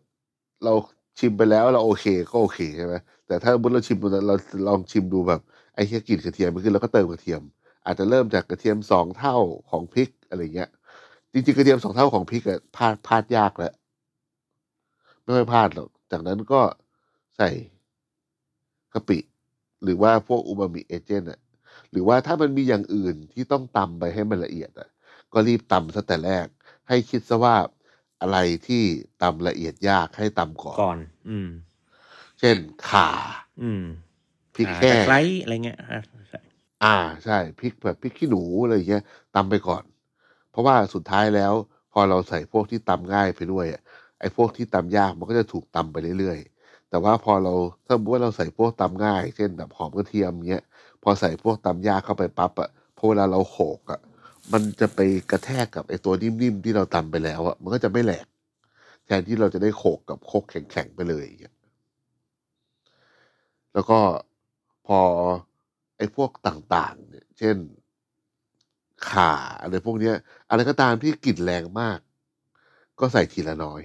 เราชิมไปแล้วเราโอเคก็โอเคใช่ไหมแต่ถ้าสมมติเราชิมเราลองชิมดูแบบไอ้เฮียกลิ่นกระเทียมมันขึ้นแล้วก็เติมกระเทียม อาจจะเริ่มจากกระเทียมสองเท่าของพริกอะไรเงี้ยจริงๆกระเทียมสองเท่าของพริกอะพลาดพลาดยากแล้วไม่ค่อยพลาดหรอกจากนั้นก็ใส่กะปิ หรือว่าพวกอูมามิเอเจนต์อะ หรือว่าถ้ามันมีอย่างอื่นที่ต้องตำไปให้มันละเอียดอะก็รีบตำซะแต่แรก ให้คิดซะว่าอะไรที่ตำละเอียดยากให้ตำก่อนก่อน อืม เช่นข่า อืมพริกอ่าแห้ตะงไคร้อะไรเงี้ยอ่าใช่อ่าใช่พริกแบบพริกขี้หนูอะไรอย่างเงี้ยตำไปก่อน เพราะว่าสุดท้ายแล้ว พอเราใส่พวกที่ตำง่ายไปด้วยอะไอ้พวกที่ตำยากมันก็จะถูกตำไปเรื่อยๆแต่ว่าพอเราถ้าสมมติว่าเราใส่พวกตำง่าย เช่นแบบหอมกระเทียมเงี้ย พอใส่พวกตำยาเข้าไปปั๊บอะพอเวลาเราโขกอะมันจะไปกระแทกกับไอ้ตัวนิ่มๆที่เราตำไปแล้วอะมันก็จะไม่แหลกแทนที่เราจะได้โขกกับโคกแข็งๆไปเลยอย่างเงี้ยแล้วก็พอไอ้พวกต่างๆ เนี่ย เช่นขาอะไรพวกเนี้ย อะไรก็ตามที่กลิ่นแรงมาก ก็ใส่ทีละน้อย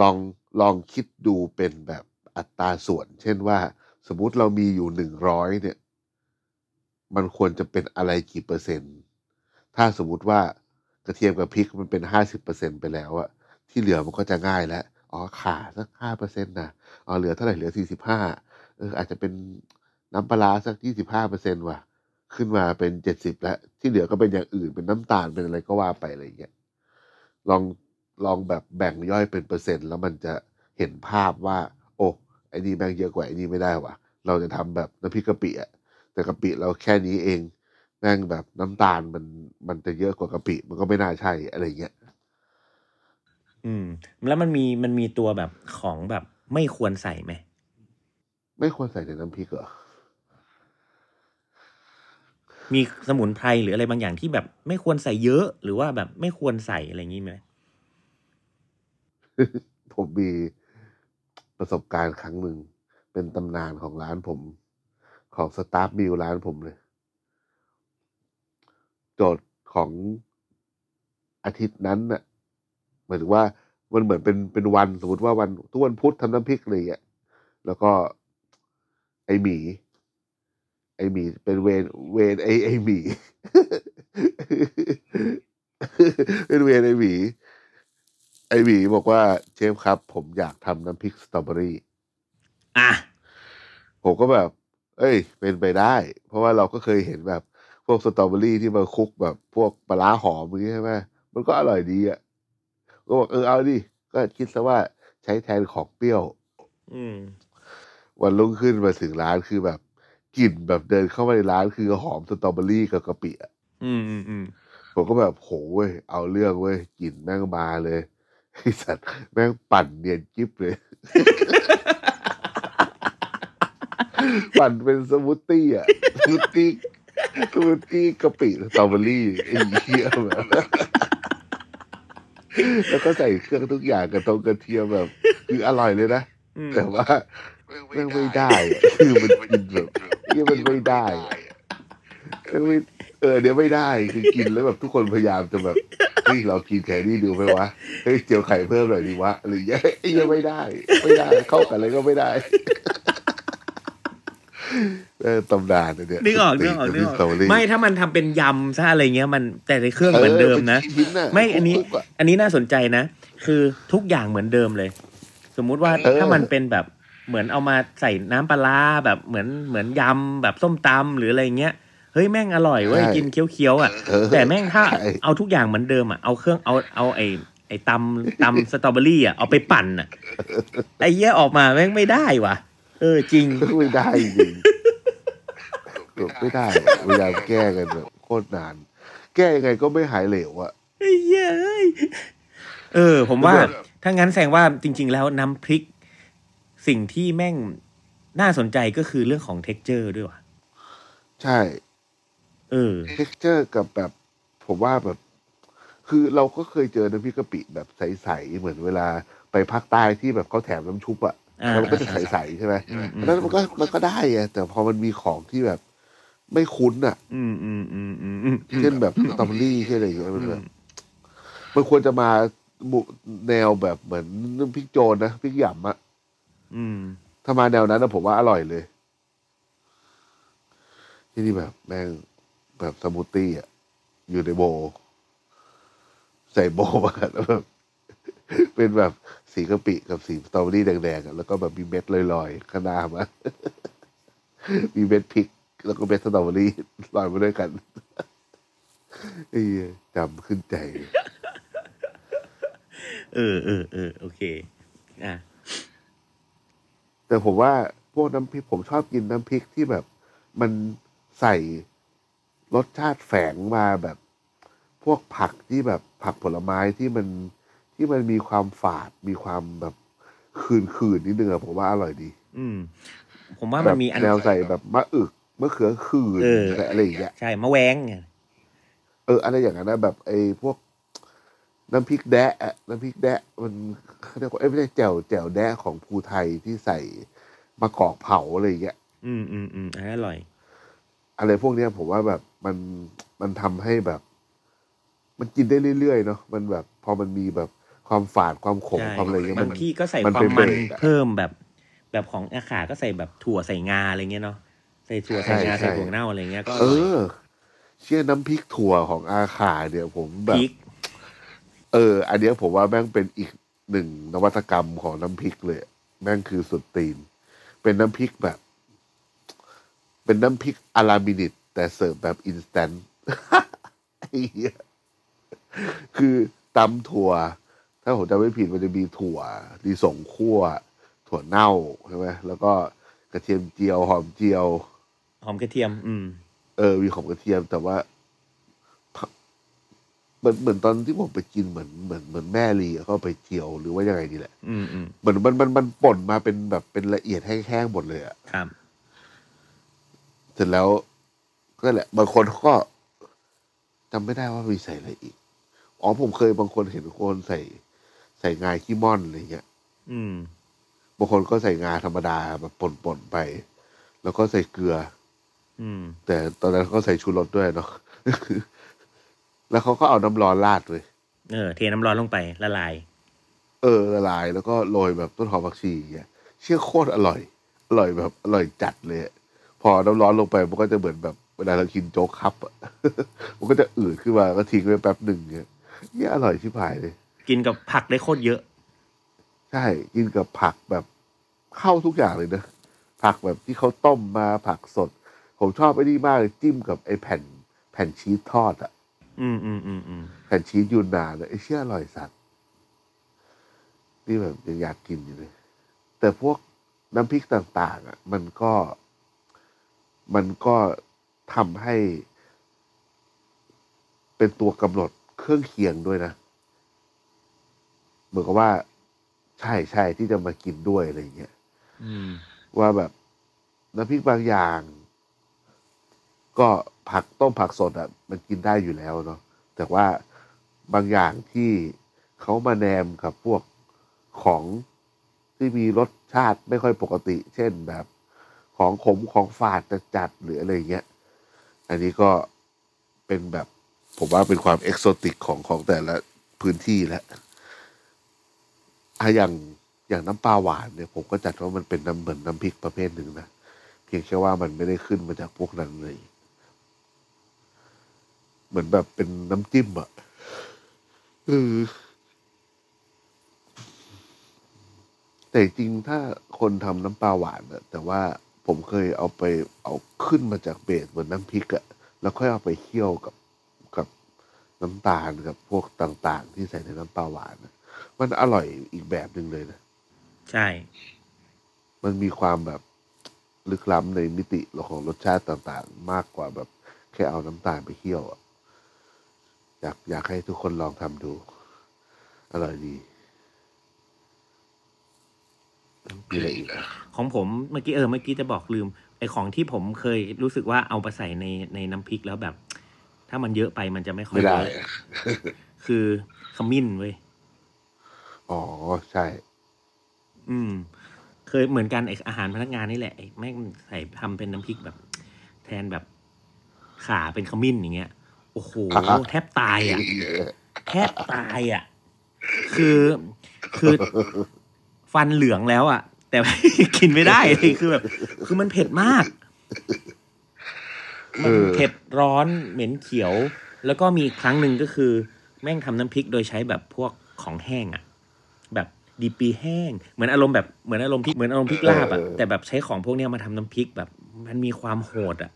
ลองลองคิดดูเป็นแบบอัตราส่วน เช่นว่า สมมุติเรามีอยู่หนึ่งร้อยเนี่ย มันควรจะเป็นอะไรกี่เปอร์เซ็นต์ ถ้าสมมุติว่ากระเทียมกับพริกมันเป็นห้าสิบเปอร์เซ็นไปแล้วอะที่เหลือมันก็จะง่ายแล้ว อ๋อข่าสักห้าเปอร์เซ็นต์นะอ๋อเหลือเท่าไหร่เหลือสี่สิบห้าเอออาจจะเป็นน้ำปลาสักยี่สิบห้าเปอร์เซ็นต์ว่ะ ขึ้นมาเป็นเจ็ดสิบแล้ว ที่เหลือก็เป็นอย่างอื่นเป็นน้ำตาลเป็นอะไรก็ว่าไปอะไรอย่างเงี้ยลองลองแบบแบ่งย่อยเป็นเปอร์เซ็นต์ แล้วมันจะเห็นภาพว่า อ้ไอ้นี่แม่งเยอะกว่าไอ้นี่ไม่ได้ว่ะ เราจะทำแบบน้ำพริกกะปิอะแต่กะปิเราแค่นี้เอง แม่งแบบน้ำตาลมันมันจะเยอะกว่ากะปิ มันก็ไม่น่าใช่อะไรเงี้ยอืม แล้วมันมีมันมีตัวแบบของแบบไม่ควรใส่ไหมไม่ควรใส่ในน้ำพริกเหรอมีสมุนไพรหรืออะไรบางอย่างที่แบบ ไม่ควรใส่เยอะหรือว่าแบบไม่ควรใส่อะไรอย่างนี้ไหมผมมี ประสบการณ์ครั้งหนึ่ง เป็นตำนานของร้านผม ของสตาฟมิลร้านผมเลย โจทย์ของอาทิตย์นั้นน่ะหมายถึงว่ามันเหมือนเป็นเป็นวันสมมติว่าวันทุกวันพุธทำน้ำพริกอะไรอย่างเงี้ยแล้วก็ ไอหมี ไอหมี เป็นเวรเวรไอไอหมี เป็นเวรไอหมี หมีบอกว่าเชฟครับ ผมอยากทำน้ำพริกสตรอเบอรี่อะผมก็แบบ เอ้ย เป็นไปได้ เพราะว่าเราก็เคยเห็นแบบ พวกสตรอเบอรี่ที่มาคลุกแบบ พวกปลาร้าหอมอย่างนี้ใช่ไหมมันก็อร่อยดีอะก็บอกเออเอาดิก็คิดซะว่าใช้แทนของเปรี้ยว อืม วันรุ่งขึ้นมาถึงร้านคือแบบกลิ่นแบบเดินเข้ามาในร้านคือหอมสตรอเบอรี่กับกะปิอะอืมอืมอืมผมก็แบบโหเว้ยเอาเรื่องเว้ยกลิ่นแม่งมาเลย ไอสัตว์แม่งปั่นเนียนกิ๊บเลย ปั่นเป็นสมูทตี้อะ smoothie smoothie กะปิสตรอเบอรี่ไอ้เหี้ยแบบแล้วก็ใส่เครื่องทุกอย่างกระตรงกระเทียมแบบ คืออร่อยเลยนะอืมแต่ว่าแม่งไม่ได้อะคือมันกินแบบนี่มันไม่ได้อะแม่งไม่เออเดี๋ยวไม่ได้คือกินแล้วแบบทุกคนพยายามจะแบบ เฮ้ยเรากินแค่นี้ดูไหมวะเฮ้ยเจียวไข่เพิ่มหน่อยดีวะหรือยังไอ้ยังไม่ได้ ไม่ได้เข้ากันอะไรก็ไม่ได้เออตำนานอันเนี่ยนึกออกนึกออกนึกออกสตรอเบอรี่ไม่ถ้ามันทำเป็นยำซะอะไรเงี้ยมันแต่ในเครื่องเหมือนเดิมนะป็ชิ้ๆะไม่อันนี้คุกๆะอันนี้น่าสนใจนะ คือทุกอย่างเหมือนเดิมเลย สมมุติว่าเออถ้ามันเป็นแบบเหมือนเอามาใส่น้ำปลาร้าแบบเหมือนเหมือนยำแบบส้มตำหรืออะไรเงี้ย เฮ้ยแม่งอร่อยเว้ยกินเคี้ยวๆอะ เออแต่แม่งถ้าใช่ เอาทุกอย่างเหมือนเดิมอะเอาเครื่องเอาเอาไอ้ไอ้ตำตำสตรอเบอรี่อะเอาไปปั่นอะไอ้เหี้ยออกมาแม่งไม่ได้ว่ะ เออจริง ไม่ได้จริงแบบไม่ได้อะพยายามแก้กันแบบโคตรนาน แก้ยังไงก็ไม่หายเหลวอะ ไอ้เหี้ยเอ้ยเออ ผมว่าถ้างั้นแสดงว่าจริง ๆ แล้วน้ำพริก สิ่งที่แม่งน่าสนใจก็คือเรื่องของ t e x t อร์ด้วยว่ะ ใช่ เออ texture กับแบบผมว่าแบบ คือเราก็เคยเจอน้ำพริกกะปิแบบใสๆเหมือนเวลาไปภาคใต้ที่แบบเขาแถมน้ำชุบอะอ่าแล้วมันก็จะใสๆใช่ไหมอืมอืมเพราะฉะนั้นมันก็มันก็ได้อะแต่พอมันมีของที่แบบไม่คุ้นอะอืมอืมอืมอืมอืมเช่นแบบสตรอเบอรี่เช่นอะไรอย่างเงี้ยมันแบบมันควรจะมาบุแนวแบบเหมือนน้ำพริกโจรนะพริกหยำอะอืมถ้ามาแนวนั้นนะผมว่าอร่อยเลย ที่นี่แบบแม่ง แบบสมูทตี้อะ อยู่ในโบว์ใส่โบว์มาแล้วแบบเป็นแบบสีกะปิกับสีสตรอเบอรี่แดงๆอะแล้วก็แบบมีเม็ดลอยๆข้างหน้ามามีเม็ดพริก แล้วก็เม็ดสตรอเบอรี่ลอยมาด้วยกันไอ้เหี้ยจำขึ้นใจเลยเออเออเออโอเค อะ แต่ผมว่าพวกน้ำพริกผมชอบกินน้ำพริกที่แบบ มันใส่ รสชาติแฝงมาแบบพวกผักที่แบบผักผลไม้ที่มันที่มันมีความฝาดมีความแบบคืนคืนๆนิดนึงอะผมว่าอร่อยดี อืม ผมว่าแบมันบมีอันแนวใส่แบบมะอึกมะเขือคืนเอออะไรอย่างเงี้ยใช่มะแวงไงเอออะไรอย่างนั้นนะแบบไอ้พวกน้ำพริกแดะอะน้ำพริกแดะมันเขาเรียกว่าเอ้ยไม่ใช่แจ่วแจ่วแดะของภูไทยที่ใส่มะกอกเผาอะไรอย่างเงี้ย อืมอืมอืมอันนั้นอร่อย อะไรพวกเนี้ยผมว่าแบบ มันมันทำให้แบบ มันกินได้เรื่อยๆเนาะมันแบบ พอมันมีแบบความฝาดความขมใช่ความอะไรเงี้ยบามังนที่ก็ใส่มันควาเป็มนมันเบรกอะเพิ่มแบบ แบบของอาขาก็ใส่แบบถั่วใส่งาอะไรเงี้ยเนาะใส่ถั่วใส่งาใช่ใส่ใช่ถั่วเน่าอะไรเงี้ยก็อเอร่อยอเชื่อน้ำพริกถั่วของอาขาเนี่ยผมแบพบริกเออ อันเนี้ยผมว่าแม่งเป็นอีกหนึ่งนวัตกรรมของน้ำพริกเลย แม่งคือสุดตีน เป็นน้ำพริกแบบ เป็นน้ำพริก à la minute แต่เสิร์ฟแบบ instant ไอ้เหี้ยคือตำถั่ว ถ้าผมจำไม่ผิดมันจะมีถั่วลิสงคั่ว ถั่วเน่าใช่ไหมแล้วก็กระเทียมเจียว หอมเจียว หอมกระเทียม อืม เออมีของกระเทียมแต่ว่าเหมือนเหมือนตอนที่ผมไปกินเหมือนเหมือนเหมือนแม่ลีเขาเอาไปเจียวหรือว่ายังไงนี่แหละอืมอืมเหมือนมันมันมันป่นมาเป็นแบบเป็นละเอียดแห้งๆหมดเลยอะครับ เสร็จแล้ว ก็แหละ บางคนเขาก็จำไม่ได้ว่ามีใส่อะไรอีก อ๋อผมเคยบางคนเห็นคนใส่ ใส่งาขี้ม่อนอะไรเงี้ย อืม บางคนก็ใส่งาธรรมดาแบบป่นๆไป แล้วก็ใส่เกลือ อืม แต่ตอนนั้นเขาใส่ชูรสด้วยเนาะ แล้วเขาก็เอาน้ำร้อนราดเลย เออ เทน้ำร้อนลงไปละลาย เออละลายแล้วก็โรยแบบต้นหอมผักชีอย่างเงี้ยเชื่อโคตรอร่อย อร่อยแบบอร่อยจัดเลยอะพอน้ำร้อนลงไปมันก็จะเหมือนแบบ เวลาเรากินโจ๊กคัพอะ มันก็จะอืดขึ้นมาก็ทิ้งไว้แป๊บหนึ่งเงี้ยเนี่ยอร่อยชิบหายเลย กินกับผักได้โคตรเยอะ ใช่ กินกับผักแบบเข้าทุกอย่างเลยนะ ผักแบบที่เขาต้มมาผักสด ผมชอบไอ้นี่มากเลยจิ้มกับไอ้แผ่น แผ่นชีสทอดอะอืมอืมอืมอืมแผ่นชีสยูนนานเลยไอ้เชี่ยอร่อยสัตว์นี่แบบยังอยากกินอยู่เลย แต่พวกน้ำพริกต่าง ๆอะมันก็ มันก็ ทำให้ เป็นตัวกำหนดเครื่องเคียงด้วยนะ เหมือนกับว่า ใช่ใช่ที่จะมากินด้วยอะไรอย่างเงี้ยอืมว่าแบบน้ำพริกบางอย่าง ก็ผักต้มผักสดอะ มันกินได้อยู่แล้วเนาะแต่ว่าบางอย่างที่เขามาแนมกับพวกของที่มีรสชาติไม่ค่อยปกติ เช่นแบบของขมของฝาดจัดๆหรืออะไรเงี้ย อันนี้ก็เป็นแบบผมว่าเป็นความเอกโซติกของของแต่ละพื้นที่แล้วอะอย่างอย่างน้ำปลาหวานเนี่ย ผมก็จัดว่ามันเป็นน้ำเหมือนน้ำพริกประเภทหนึ่งนะเพียงแค่ว่ามันไม่ได้ขึ้นมาจากพวกนั้นเลย เหมือนแบบเป็นน้ำจิ้มอะเออแต่จริงถ้าคนทำน้ำปลาหวานอะแต่ว่า ผมเคยเอาไปเอาขึ้นมาจากเบสเหมือนน้ำพริกอะแล้วค่อยเอาไปเคี่ยวกับกับน้ำตาลกับพวกต่างๆ ที่ใส่ในน้ำปลาหวานอะมันอร่อยอีกแบบหนึ่งเลยนะ ใช่ มันมีความแบบลึกล้ำในมิติของรสชาติต่างๆ มากกว่าแบบแค่เอาน้ำตาลไปเคี่ยวอะอยากอยากให้ทุกคนลองทำดู อร่อยดี มีอะไรอีกอะของผมเมื่อกี้เออเมื่อกี้จะบอกลืมไอของที่ผมเคยรู้สึกว่าเอาไปใส่ในในน้ำพริกแล้วแบบ ถ้ามันเยอะไปมันจะไม่ค่อยไม่ได้เวิร์กคือขมิ้นเว้ย อ๋อใช่ อืม เคยเหมือนกันไออาหารพนักงานนี่แหละไอ้แม่งใส่ทำเป็นน้ำพริกแบบ แทนแบบขาเป็นขมิ้นอย่างเงี้ย โอ้โห อ่าฮะ แทบตายอะ แทบตายอะ คือ คือ ฟันเหลืองแล้วอะแต่ กินไม่ได้เลยคือแบบ คือมันเผ็ดมากมันเออเผ็ดร้อนเหม็นเขียว แล้วก็มีอีกครั้งหนึ่งก็คือ แม่งทำน้ำพริกโดยใช้แบบพวกของแห้งอะแบบดีปีแห้ง เหมือนอารมณ์แบบเหมือนอารมณ์พริกเหมือนอารมณ์พริกลาบอะเออแต่แบบใช้ของพวกเนี้ยมาทำน้ำพริกแบบ มันมีความโหดอะ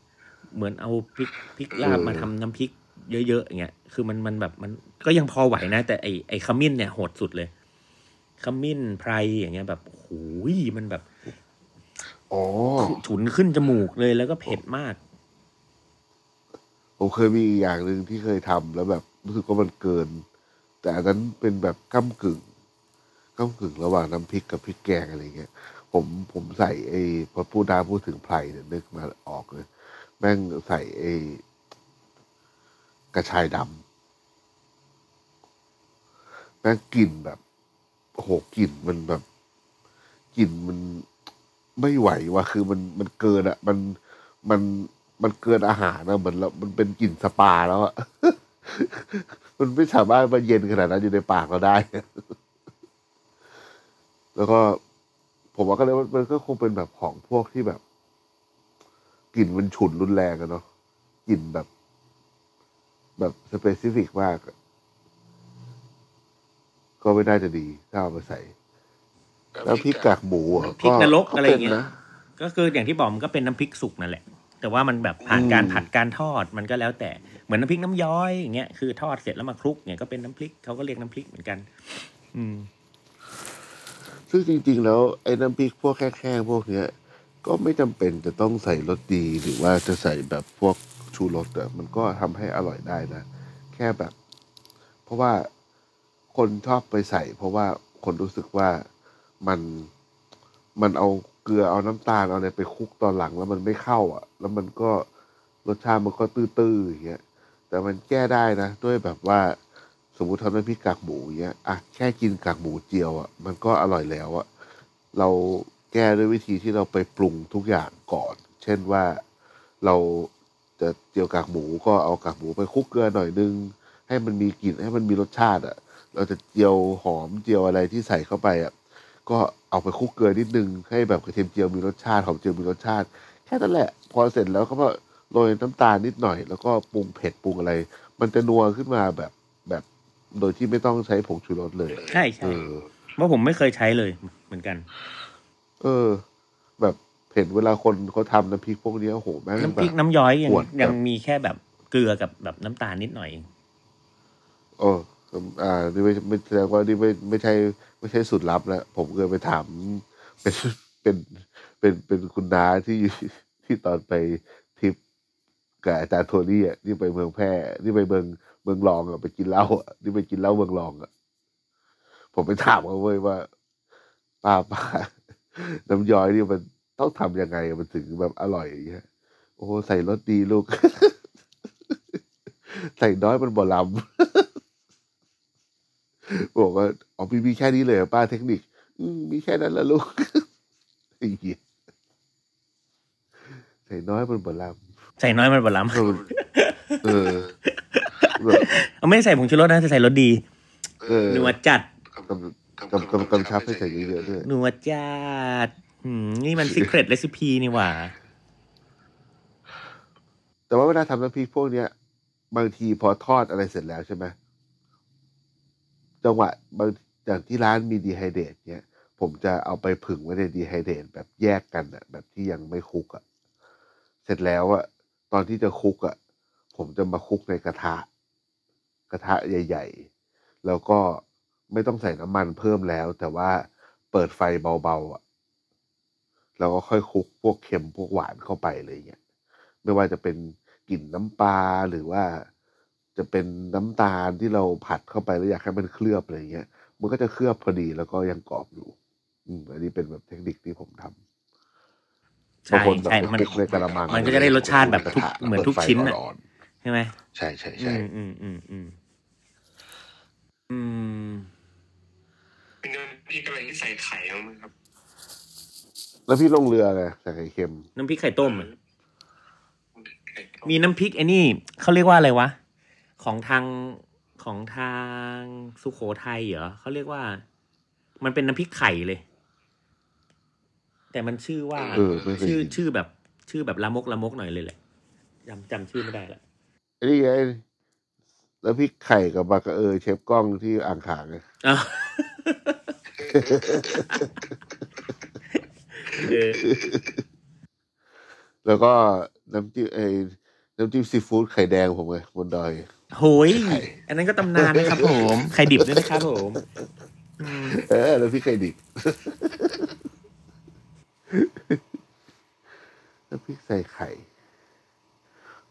เหมือนเอาพริกพริกลาบมาทำน้ำพริกเยอะๆอย่างเงี้ย คือมันมันแบบมันก็ยังพอไหวนะ แต่ไอไอขมิ้นเนี่ยโหดสุดเลย ขมิ้นไพรอย่างเงี้ยแบบโอ้ยมันแบบอ๋อฉุนขึ้นจมูกเลยแล้วก็เผ็ดมาก ผมเคยมีอีกอย่างหนึ่งที่เคยทำแล้วแบบรู้สึกว่ามันเกิน แต่อันนั้นเป็นแบบก้ากึ่งก้ากึ่งระหว่างน้ำพริกกับพริกแกงอะไรเงี้ย ผมผมใส่ไอ้พอพูดดาพูดถึงไพรเนี่ยนึกมาออกเลย แม่งใส่ไอ้กระชายดำแม่งกลิ่นแบบ โอ้โหกลิ่นมันแบบกลิ่นมันไม่ไหวว่ะคือมันมันเกินอะมันมันมันเกินอาหารนะเหมือนเรามันเป็นกลิ่นสปาแล้วอะมันไม่สามารถมาเย็นขนาดนั้นอยู่ในปากเราได้ แล้วก็ ผมว่าก็เลยมันก็คงเป็นแบบของพวกที่แบบกลิ่นมันฉุนรุนแรงอะเนาะกลิ่นแบบ แบบสเปซิฟิกมากอะ ก็ไม่น่าจะดีถ้าเอามาใส่ แล้วพริกกากหมูอะพริกนรกอะไรอย่างเงี้ยป็นนะก็คืออย่างที่บอกมันก็เป็นน้ำพริกสุกนั่นแหละ แต่ว่ามันแบบผ่านการอืมผัดการทอดมันก็แล้วแต่เหมือนน้ำพริกน้ำย้อยอย่างเงี้ยคือทอดเสร็จแล้วมาคลุกเนี่ยก็เป็นน้ำพริกเขาก็เรียกน้ำพริกเหมือนกัน อืม ซึ่งจริง ๆ แล้วไอ้น้ำพริกพวกแค่ๆพวกเนี้ย ก็ไม่จำเป็นจะต้องใส่รสดีหรือว่าจะใส่แบบพวกชูรสอะมันก็ทำให้อร่อยได้นะแค่แบบ เพราะว่า คนชอบไปใส่ เพราะว่าคนรู้สึกว่ามันมันเอาเกลือเอาน้ำตาลเอาอะไรไปคลุกตอนหลังแล้วมันไม่เข้า อะ แล้วมันก็รสชาติมันก็ตื้อๆอย่างเงี้ยแต่มันแก้ได้นะ ด้วยแบบว่าสมมติทำน้ำพริกกากหมูอย่างเงี้ยอะแค่กินกากหมูเจียวอะมันก็อร่อยแล้วอะเราแก้ด้วยวิธีที่เราไปปรุงทุกอย่างก่อน เช่นว่าเราจะเจียวกากหมูก็เอากากหมูไปคลุกเกลือหน่อยนึง ให้มันมีกลิ่นให้มันมีรสชาติอะ เราจะเจียวหอมเจียวอะไรที่ใส่เข้าไปอะก็เอาไปคลุกเกลือนิดนึงให้แบบกระเทียมเจียวมีรสชาติหอมเจียวมีรสชาติ แค่นั้นแหละ พอเสร็จแล้วก็มาโรยน้ำตาลนิดหน่อย แล้วก็ปรุงเผ็ดปรุงอะไร มันจะนัวขึ้นมาแบบแบบโดยที่ไม่ต้องใช้ผงชูรสเลยใช่ใช่เออเพราะผมไม่เคยใช้เลยเหมือนกัน เออ แบบเห็นเวลาคนเขาทำน้ำพริกพวกเนี้ยโอ้โหแม่งน้ำแบพริกบน้ำย้อยยังขวดแบบยังมีแค่แบบเกลือกับแบบน้ำตาลนิดหน่อยเองโอ้ อ่านี่ไม่ไม่แสดงว่านี่ไม่ไม่ใช่ไม่ใช่สูตรลับแล้วผมเคยไปถามเป็นเป็นเป็นเป็นคุณน้าที่ที่ตอนไปทริปกับอาจารย์โทนี่อะนี่ไปเมืองแพร่นี่ไปเมืองเมืองรองอะไปกินเหล้าอะนี่ไปกินเหล้าเมืองรองอะผมไปถามเขาเว้ยว่าป้าป้าน้ำย้อยนี่มันต้องทำยังไงมันถึงแบบอร่อยอย่างเงี้ยโอ้ใส่รสดีลูก ใส่น้อยมันบ่ลำ บอกว่าอ๋อมีมีแค่นี้เลยเหรอป้าเทคนิค อืมมีแค่นั้นละลูกไอ้เหี้ยใส่น้อยมันบ่ลใส่น้อยมันบะล้ำเออเออแบบำเอาไม่ได้ใส่ผงชูรสนะแต่ใส่รสดีเออนัวจัดกำกำกำกำชับให้ใส่เยอะๆด้วยนัวจัดอืมนี่มัน secret recipe นี่หว่า แต่ว่าเวลาทำน้ำพริกพวกเนี้ย บางทีพอทอดอะไรเสร็จแล้วใช่ไหม จังหวะบางอย่างที่ร้านมีดีไฮเดตเนี้ยผมจะเอาไปผึ่งไว้ในดีไฮเดตแบบแยกกันอะแบบที่ยังไม่คุกอะเสร็จแล้วอะตอนที่จะคุกอะผมจะมาคุกในกระทะ กระทะใหญ่ ๆ แล้วก็ไม่ต้องใส่น้ำมันเพิ่มแล้ว แต่ว่าเปิดไฟเบาๆอะแล้วก็ค่อยคุกพวกเค็มพวกหวานเข้าไปเลยเงี้ยไม่ว่าจะเป็นกลิ่นน้ำปลาหรือว่า จะเป็นน้ำตาลที่เราผัดเข้าไปแล้วอยากให้มันเคลือบอะไรเงี้ย มันก็จะเคลือบพอดีแล้วก็ยังกรอบอยู่อืมอันนี้เป็นแบบเทคนิคที่ผมทำใช่บางคนแบบใช่ไปมันคลุกในกระมังมันก็จะได้รสชาติแบบทุกระทะเหมือนทุกปิดไฟชิ้นอะร้อนใช่ไหมๆใช่ใช่อืใช่มอืมอืมอืมอืมเป็นน้ำพริกอะไรที่ใส่ไข่บ้างไหมครับแล้วพี่ลงเรือไงใส่ไข่เค็ม น้ำพริกไข่ต้มอะไข่ต้มีน้ำพริกไอ้นี่เขาเรียกว่าอะไรวะ ของทางของทางสุโขทัยเหรอเขาเรียกว่า มันเป็นน้ำพริกไข่เลย แต่มันชื่อว่าเออไม่เคยชื่อกิน ชื่อแบบ ชื่อแบบละมกละมกหน่อยเลยแหละจำจำชื่อไม่ได้ละไอ้นี่ไงแล้วพี่ไข่กับบากระเออเชฟกล้องที่อ่างขางไงอ้าวเออแล้วก็น้ำจิ้มไอ้น้ำจิ้มซีฟู้ดไข่แดงผมไงบนดอย โหย อันนั้นก็ตำนานนะครับผมไข่ดิบด้วยนะครับผมอืมเออแล้วพี่ไข่ดิบแล้วพี่ใส่ไข่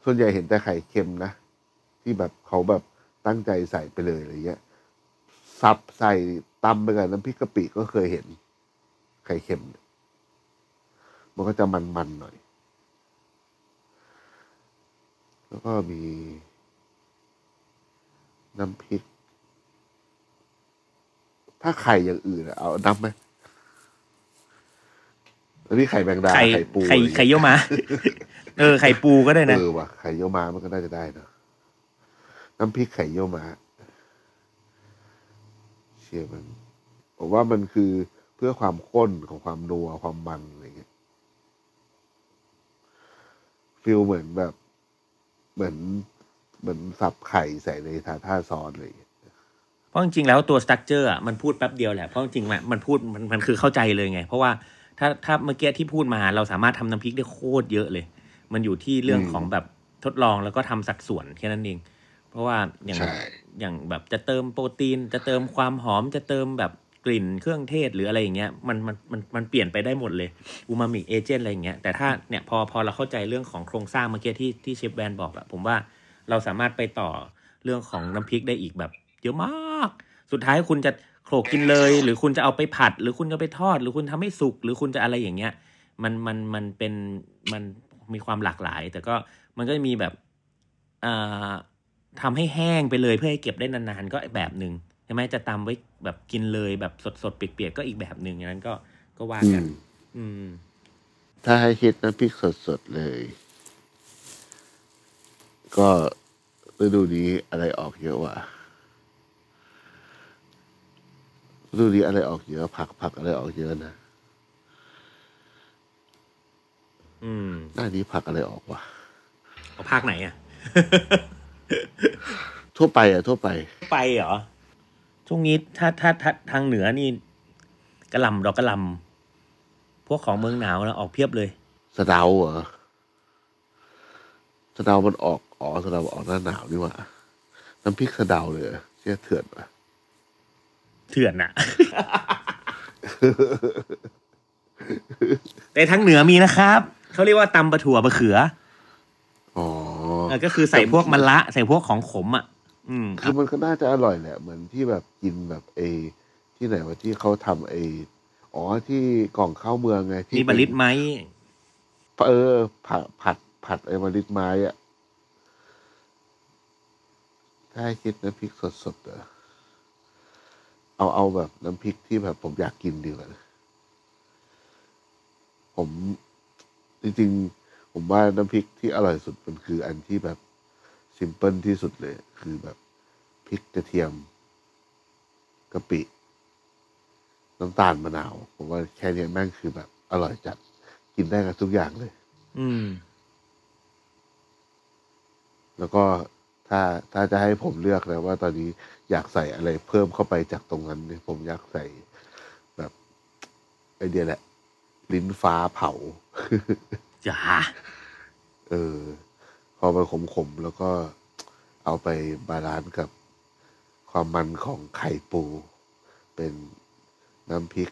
ส่วนใหญ่เห็นแต่ไข่เค็มนะ ที่แบบเขาแบบตั้งใจใส่ไปเลยอะไรเงี้ยซับใส่ตำไปกับน้ำพริกกะปิก็เคยเห็น ไข่เค็มเนี่ยมันก็จะมันๆหน่อย แล้วก็มี น้ำพริก ถ้าไข่อย่างอื่นอะเอานับไหมแล้วนี่ไข่แมงดาไข่ไข่ปูไข่อะไรเงี้ยไข่เยี่ยวม้าเออ ไข่ปูก็ได้นะ เออว่ะไข่เยี่ยวม้ามันก็น่าจะได้เนอะน้ำพริกไข่เยี่ยวม้าเชื่อมันผมว่ามันคือเพื่อความข้นของความนัวความมันอะไรเงี้ย feel เหมือนแบบ เหมือน เหมือนสับไข่ใส่ใน tartar sauce อะไรอย่างเลยเพราะจริงๆแล้วตัว structure อะมันพูดแป๊บเดียวแหละเพราะจริงๆมันมันพูดมันมันคือเข้าใจเลยไง เพราะว่าถ้าถ้าเมื่อกี้ที่พูดมาเราสามารถทำน้ำพริกได้โคตรเยอะเลย มันอยู่ที่เรื่องของแบบทดลองแล้วก็ทำสัดส่วนแค่นั้นเอง เพราะว่าอย่างใช่อย่างแบบจะเติมโปรตีน จะเติมความหอมจะเติมแบบกลิ่นเครื่องเทศหรืออะไรอย่างเงี้ยมันมันมันมันเปลี่ยนไปได้หมดเลยอูมามิเอเจนต์อะไรอย่างเงี้ยแต่ถ้าเนี่ยพอพอเราเข้าใจเรื่องของโครงสร้างเมื่อกี้ที่ที่เชฟแวนบอกอะผมว่า เราสามารถไปต่อเรื่องของน้ำพริกได้อีกแบบ เยอะมาก สุดท้ายคุณจะโขลกกินเลย หรือคุณจะเอาไปผัด หรือคุณจะไปทอด หรือคุณทำให้สุกหรือคุณจะอะไรอย่างเงี้ย มันมันมันเป็นมันมีความหลากหลาย แต่ก็มันก็จะมีแบบอ่าทำให้แห้งไปเลยเพื่อให้เก็บได้นานๆก็แบบหนึ่งใช่ไหมจะตำไว้แบบกินเลยแบบสดๆเปียกๆก็อีกแบบหนึ่งอย่างนั้นก็ก็ว่าอืกันมอืม ถ้าให้คิดน้ำพริกสดๆเลย ก็ฤดูนี้อะไรออกเยอะวะฤดูนี้อะไรออกเยอะ ผักผักอะไรออกเยอะนะอืมหน้านี้ผักอะไรออกวะเอาภาคไหนอะ ทั่วไปอะทั่วไป ไปเหรอ ช่วงนี้ถ้าถ้าถ้าทางเหนือนี่กระหลำดอกกระหลำพวกของเมืองหนาวนะออกเพียบเลย สะเดาเหรอสะเดามันออก อ๋อสะเดาออกหน้าหนาวนี่หว่า น้ำพริกสะเดาเลยเหรอเชี่ยเถื่อนวะเถื่อนอะแต่ทางเหนือมีนะครับเขาเรียกว่าตำปลาถั่วปลาเขืออ๋อเออก็คือใส่พวกมะละใส่พวกของขมอะ อืมคือมันก็น่าจะอร่อยแหละ เหมือนที่แบบกินแบบเอที่ไหนวะที่เขาทำเออ๋อที่กล่องข้าวเมืองไงที่มีบริษไหมเออผัดผัดผัดไอ้มะลิดไม้อะ ถ้าให้คิดน้ำพริกสดๆเหรอเอาเอาแบบน้ำพริกที่แบบผมอยากกินดีกว่าผมจริงๆ ผมว่าน้ำพริกที่อร่อยสุดมันคืออันที่แบบซิมเพิลที่สุดเลย คือแบบพริกกระเทียมกะปิ น้ำตาลมะนาว ผมว่าแค่เนี้ยแม่งคือแบบ อร่อยจัด กินได้กับทุกอย่างเลย อืม แล้วก็ ถ้าถ้าจะให้ผมเลือกนะว่าตอนนี้อยากใส่อะไรเพิ่มเข้าไปจากตรงนั้นเนี่ยผมอยากใส่แบบไอเดียแหละ ลิ้นฟ้าเผาจ้าเออ พอมันขมๆแล้วก็เอาไป balance กับความมันของไข่ปู เป็นน้ำพริก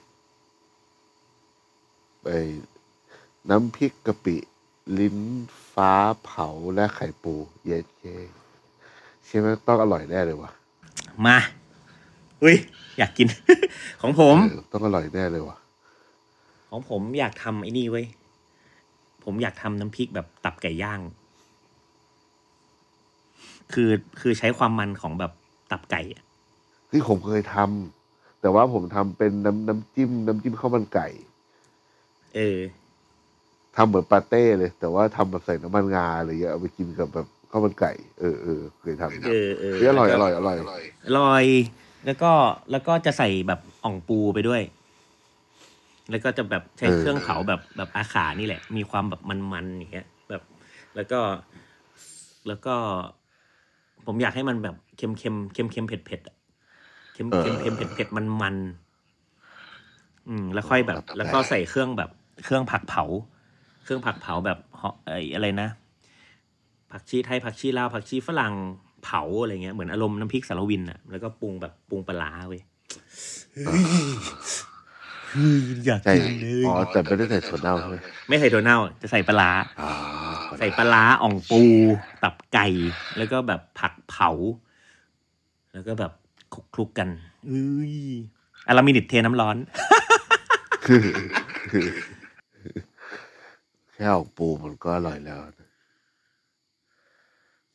ไอ้น้ำพริกกะปิ ลิ้นฟ้าเผาและไข่ปู เย็ดเย้ ช่ไหมต้องอร่อยแน่เลยวะมา อุ้ย อยากกิน ของผม เออต้องอร่อยแน่เลยวะของผมอยากทำไอ้นี่เว้ย ผมอยากทำน้ำพริกแบบตับไก่ย่าง คือคือใช้ความมันของแบบตับไก่อะที่ผมเคยทำแต่ว่าผมทำเป็นน้ำน้ำจิ้ม น้ำจิ้มข้าวมันไก่เออ ทำเหมือนปาเต้เลย แต่ว่าทำแบบใส่น้ำมันงาอะไรเงี้ยเอาไปกินกับแบบ ข้าวมันไก่ เออเออเคยทำเออเออเฮ้ยอร่อยอร่อยอร่อยอร่อย แล้วก็แล้วก็จะใส่แบบอ่องปูไปด้วย แล้วก็จะแบบใช้เครื่องเผาแบบแบบอาขานี่แหละ มีความแบบมันๆอย่างเงี้ยแบบ แล้วก็แล้วก็ ผมอยากให้มันแบบเค็มเค็มเค็มเค็มเผ็ดเผ็ดๆอะเค็มเค็มเค็มเผ็ดเผ็ดมันมันๆอืม แล้วค่อยแบบ แล้วก็ใส่เครื่องแบบ เครื่องผักเผา เครื่องผักเผาแบบเหาะไอ้อะไรนะ ผักชีไทยผักชีลาวผักชีฝรั่งเผาอะไรเงี้ยเหมือนอารมณ์น้ำพริกสารวินอะแล้วก็ปรุงแบบปรุงปลาร้าเว้ยเฮ้ยเฮ้ยอยากใช่กินเลยอ๋อแต่ไม่ได้ใส่ถั่วเน่าใช่ไหมไม่ใส่ถั่วเน่าจะใส่ปลาร้าอ่าใส่ปลาร้าอ่องปู ตับไก่ แล้วก็แบบผักเผา แล้วก็แบบคลุกคลุกๆกันเอ้ย à la minute เทน้ำร้อนคือคือแค่อ่องปูมันก็อร่อยแล้วนะ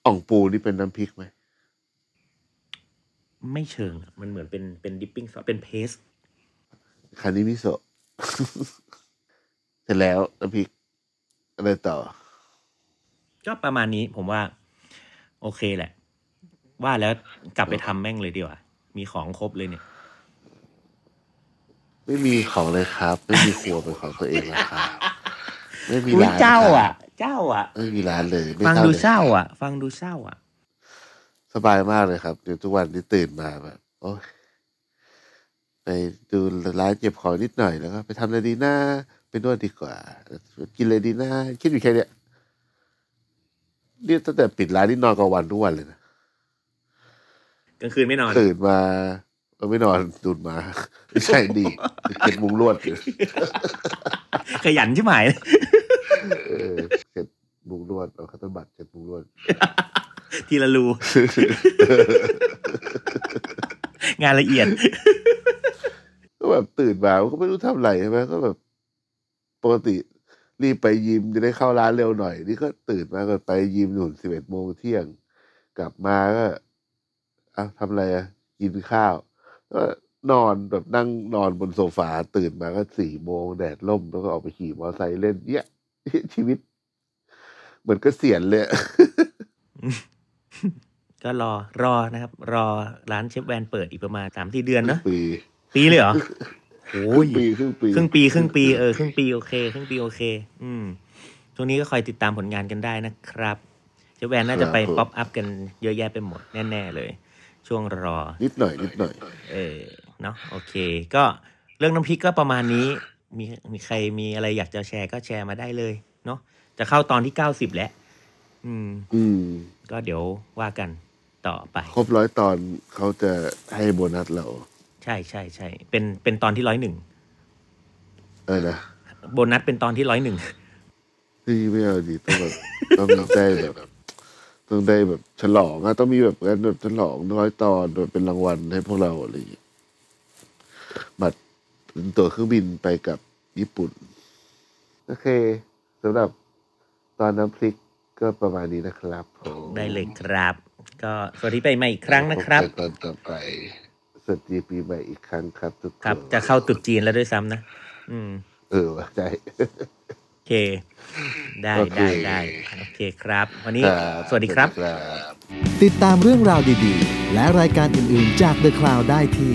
อ่องปูนี่เป็นน้ำพริกไหมไม่เชิงอะมันเหมือนเป็นเป็น dipping sauce เป็น pasteคานิมิโซะ เสร็จแล้วน้ำพริกอะไรต่อ ก็ประมาณนี้ผมว่า โอเคแหละ ว่าแล้วกลับไปทำแม่งเลยดีกว่า มีของครบเลยเนี่ย ไม่มีของเลยครับ ไม่มีครัวเป็นของตัวเองแล้วครับไม่มีอุ๊ยร้านเจ้าครับอะ เจ้าอะไม่มีร้านเลยไม่ฟังเศร้าดูเลยเศร้าอะ ฟังดูเศร้าอะ สบายมากเลยครับเดี๋ยวทุกวันที่ตื่นมาแบบ โอ้ยไปดูร้านเก็บของนิดหน่อยแล้วก็ไปทำอะไรดีนะไปนวดดีกว่า กินอะไรดีนะคิดอยู่แค่เนี้ยนี่ตั้งแต่ปิดร้านนี่นอนกลางวันทุกวันเลยนะกลางคืนไม่นอนตื่นมาเออไม่นอนดูดมา ไม่ใช่ดีเก็บมุงลวดอยู่ขยันใช่ไหม เออเก็บมุงลวดเอาคัตเตอร์บัตรเก็บมุงลวด ทีละรู งานละเอียด ก็แบบตื่นมาก็ไม่รู้ทำอะไรใช่ไหมก็แบบปกติรีบไปยิมจะได้เข้าร้านเร็วหน่อย นี่ก็ตื่นมาก็ไปยิมหนุนสิบเอ็ดโมงเที่ยง กลับมาก็อะทำอะไรอะกินข้าว ก็นอนแบบนั่งนอนบนโซฟาตื่นมาก็สี่โมงแดดล่มแล้วก็ออกไปขี่มอเตอร์ไซค์เล่นเนี่ย ชีวิต เหมือนเกษียณเลยอะก็รอรอนะครับ รอร้านเชฟแวนเปิดอีกประมาณสามสี่เดือนเนอะปีปีเลยเหรอโอ้ยปีครึ่งปีครึ่งปีครึ่งปีเออครึ่งปีโอเคครึ่งปีโอเค อืมช่วงนี้ก็คอยติดตามผลงานกันได้นะครับเชฟแวนน่าจะไป pop-up กันเยอะแยะไปหมดแน่ ๆ เลย ช่วงรอ นิดหน่อยนิดหน่อย เออเนาะโอเค ก็เรื่องน้ำพริกก็ประมาณนี้ มีมีใครมีอะไรอยากจะแชร์ก็แชร์มาได้เลยเนาะจะเข้าตอนที่เก้าสิบแล้วอืม อืม ก็เดี๋ยวว่ากันต่อไป ครบร้อยตอนเขาจะให้โบนัสเรา ใช่ใช่ใช่เป็นเป็นตอนที่ร้อยหนึ่งเออนะโบนัสเป็นตอนที่ร้อยหนึ่งนี่ไม่เอาดีต้องแบบต้องได้แบบต้องได้แบบฉลองอะต้องมีแบบการแบบฉลองร้อยตอนแบบเป็นรางวัลให้พวกเราอะไรอย่างเงี้ยบัตร เป็นตั๋วเครื่องบินไปกับญี่ปุ่น โอเคสำหรับตอนน้ำพริกก็ประมาณนี้นะครับผมได้เลยครับ ก็สวัสดีไปใหม่อีกครั้งนะครับพกันตอนต่อไปสวัสดีปีใหม่อีกครั้งครับทุกคนครับ จะเข้าตรุษจีนแล้วด้วยซ้ำนะ อืม เออว่ะใช่โอเค ได้โอเค ได้ได้โอเคครับ วันนี้ครับสวัสดีครับสวัสดีครับ ติดตามเรื่องราวดีๆ และรายการอื่นๆจาก The Cloud ได้ที่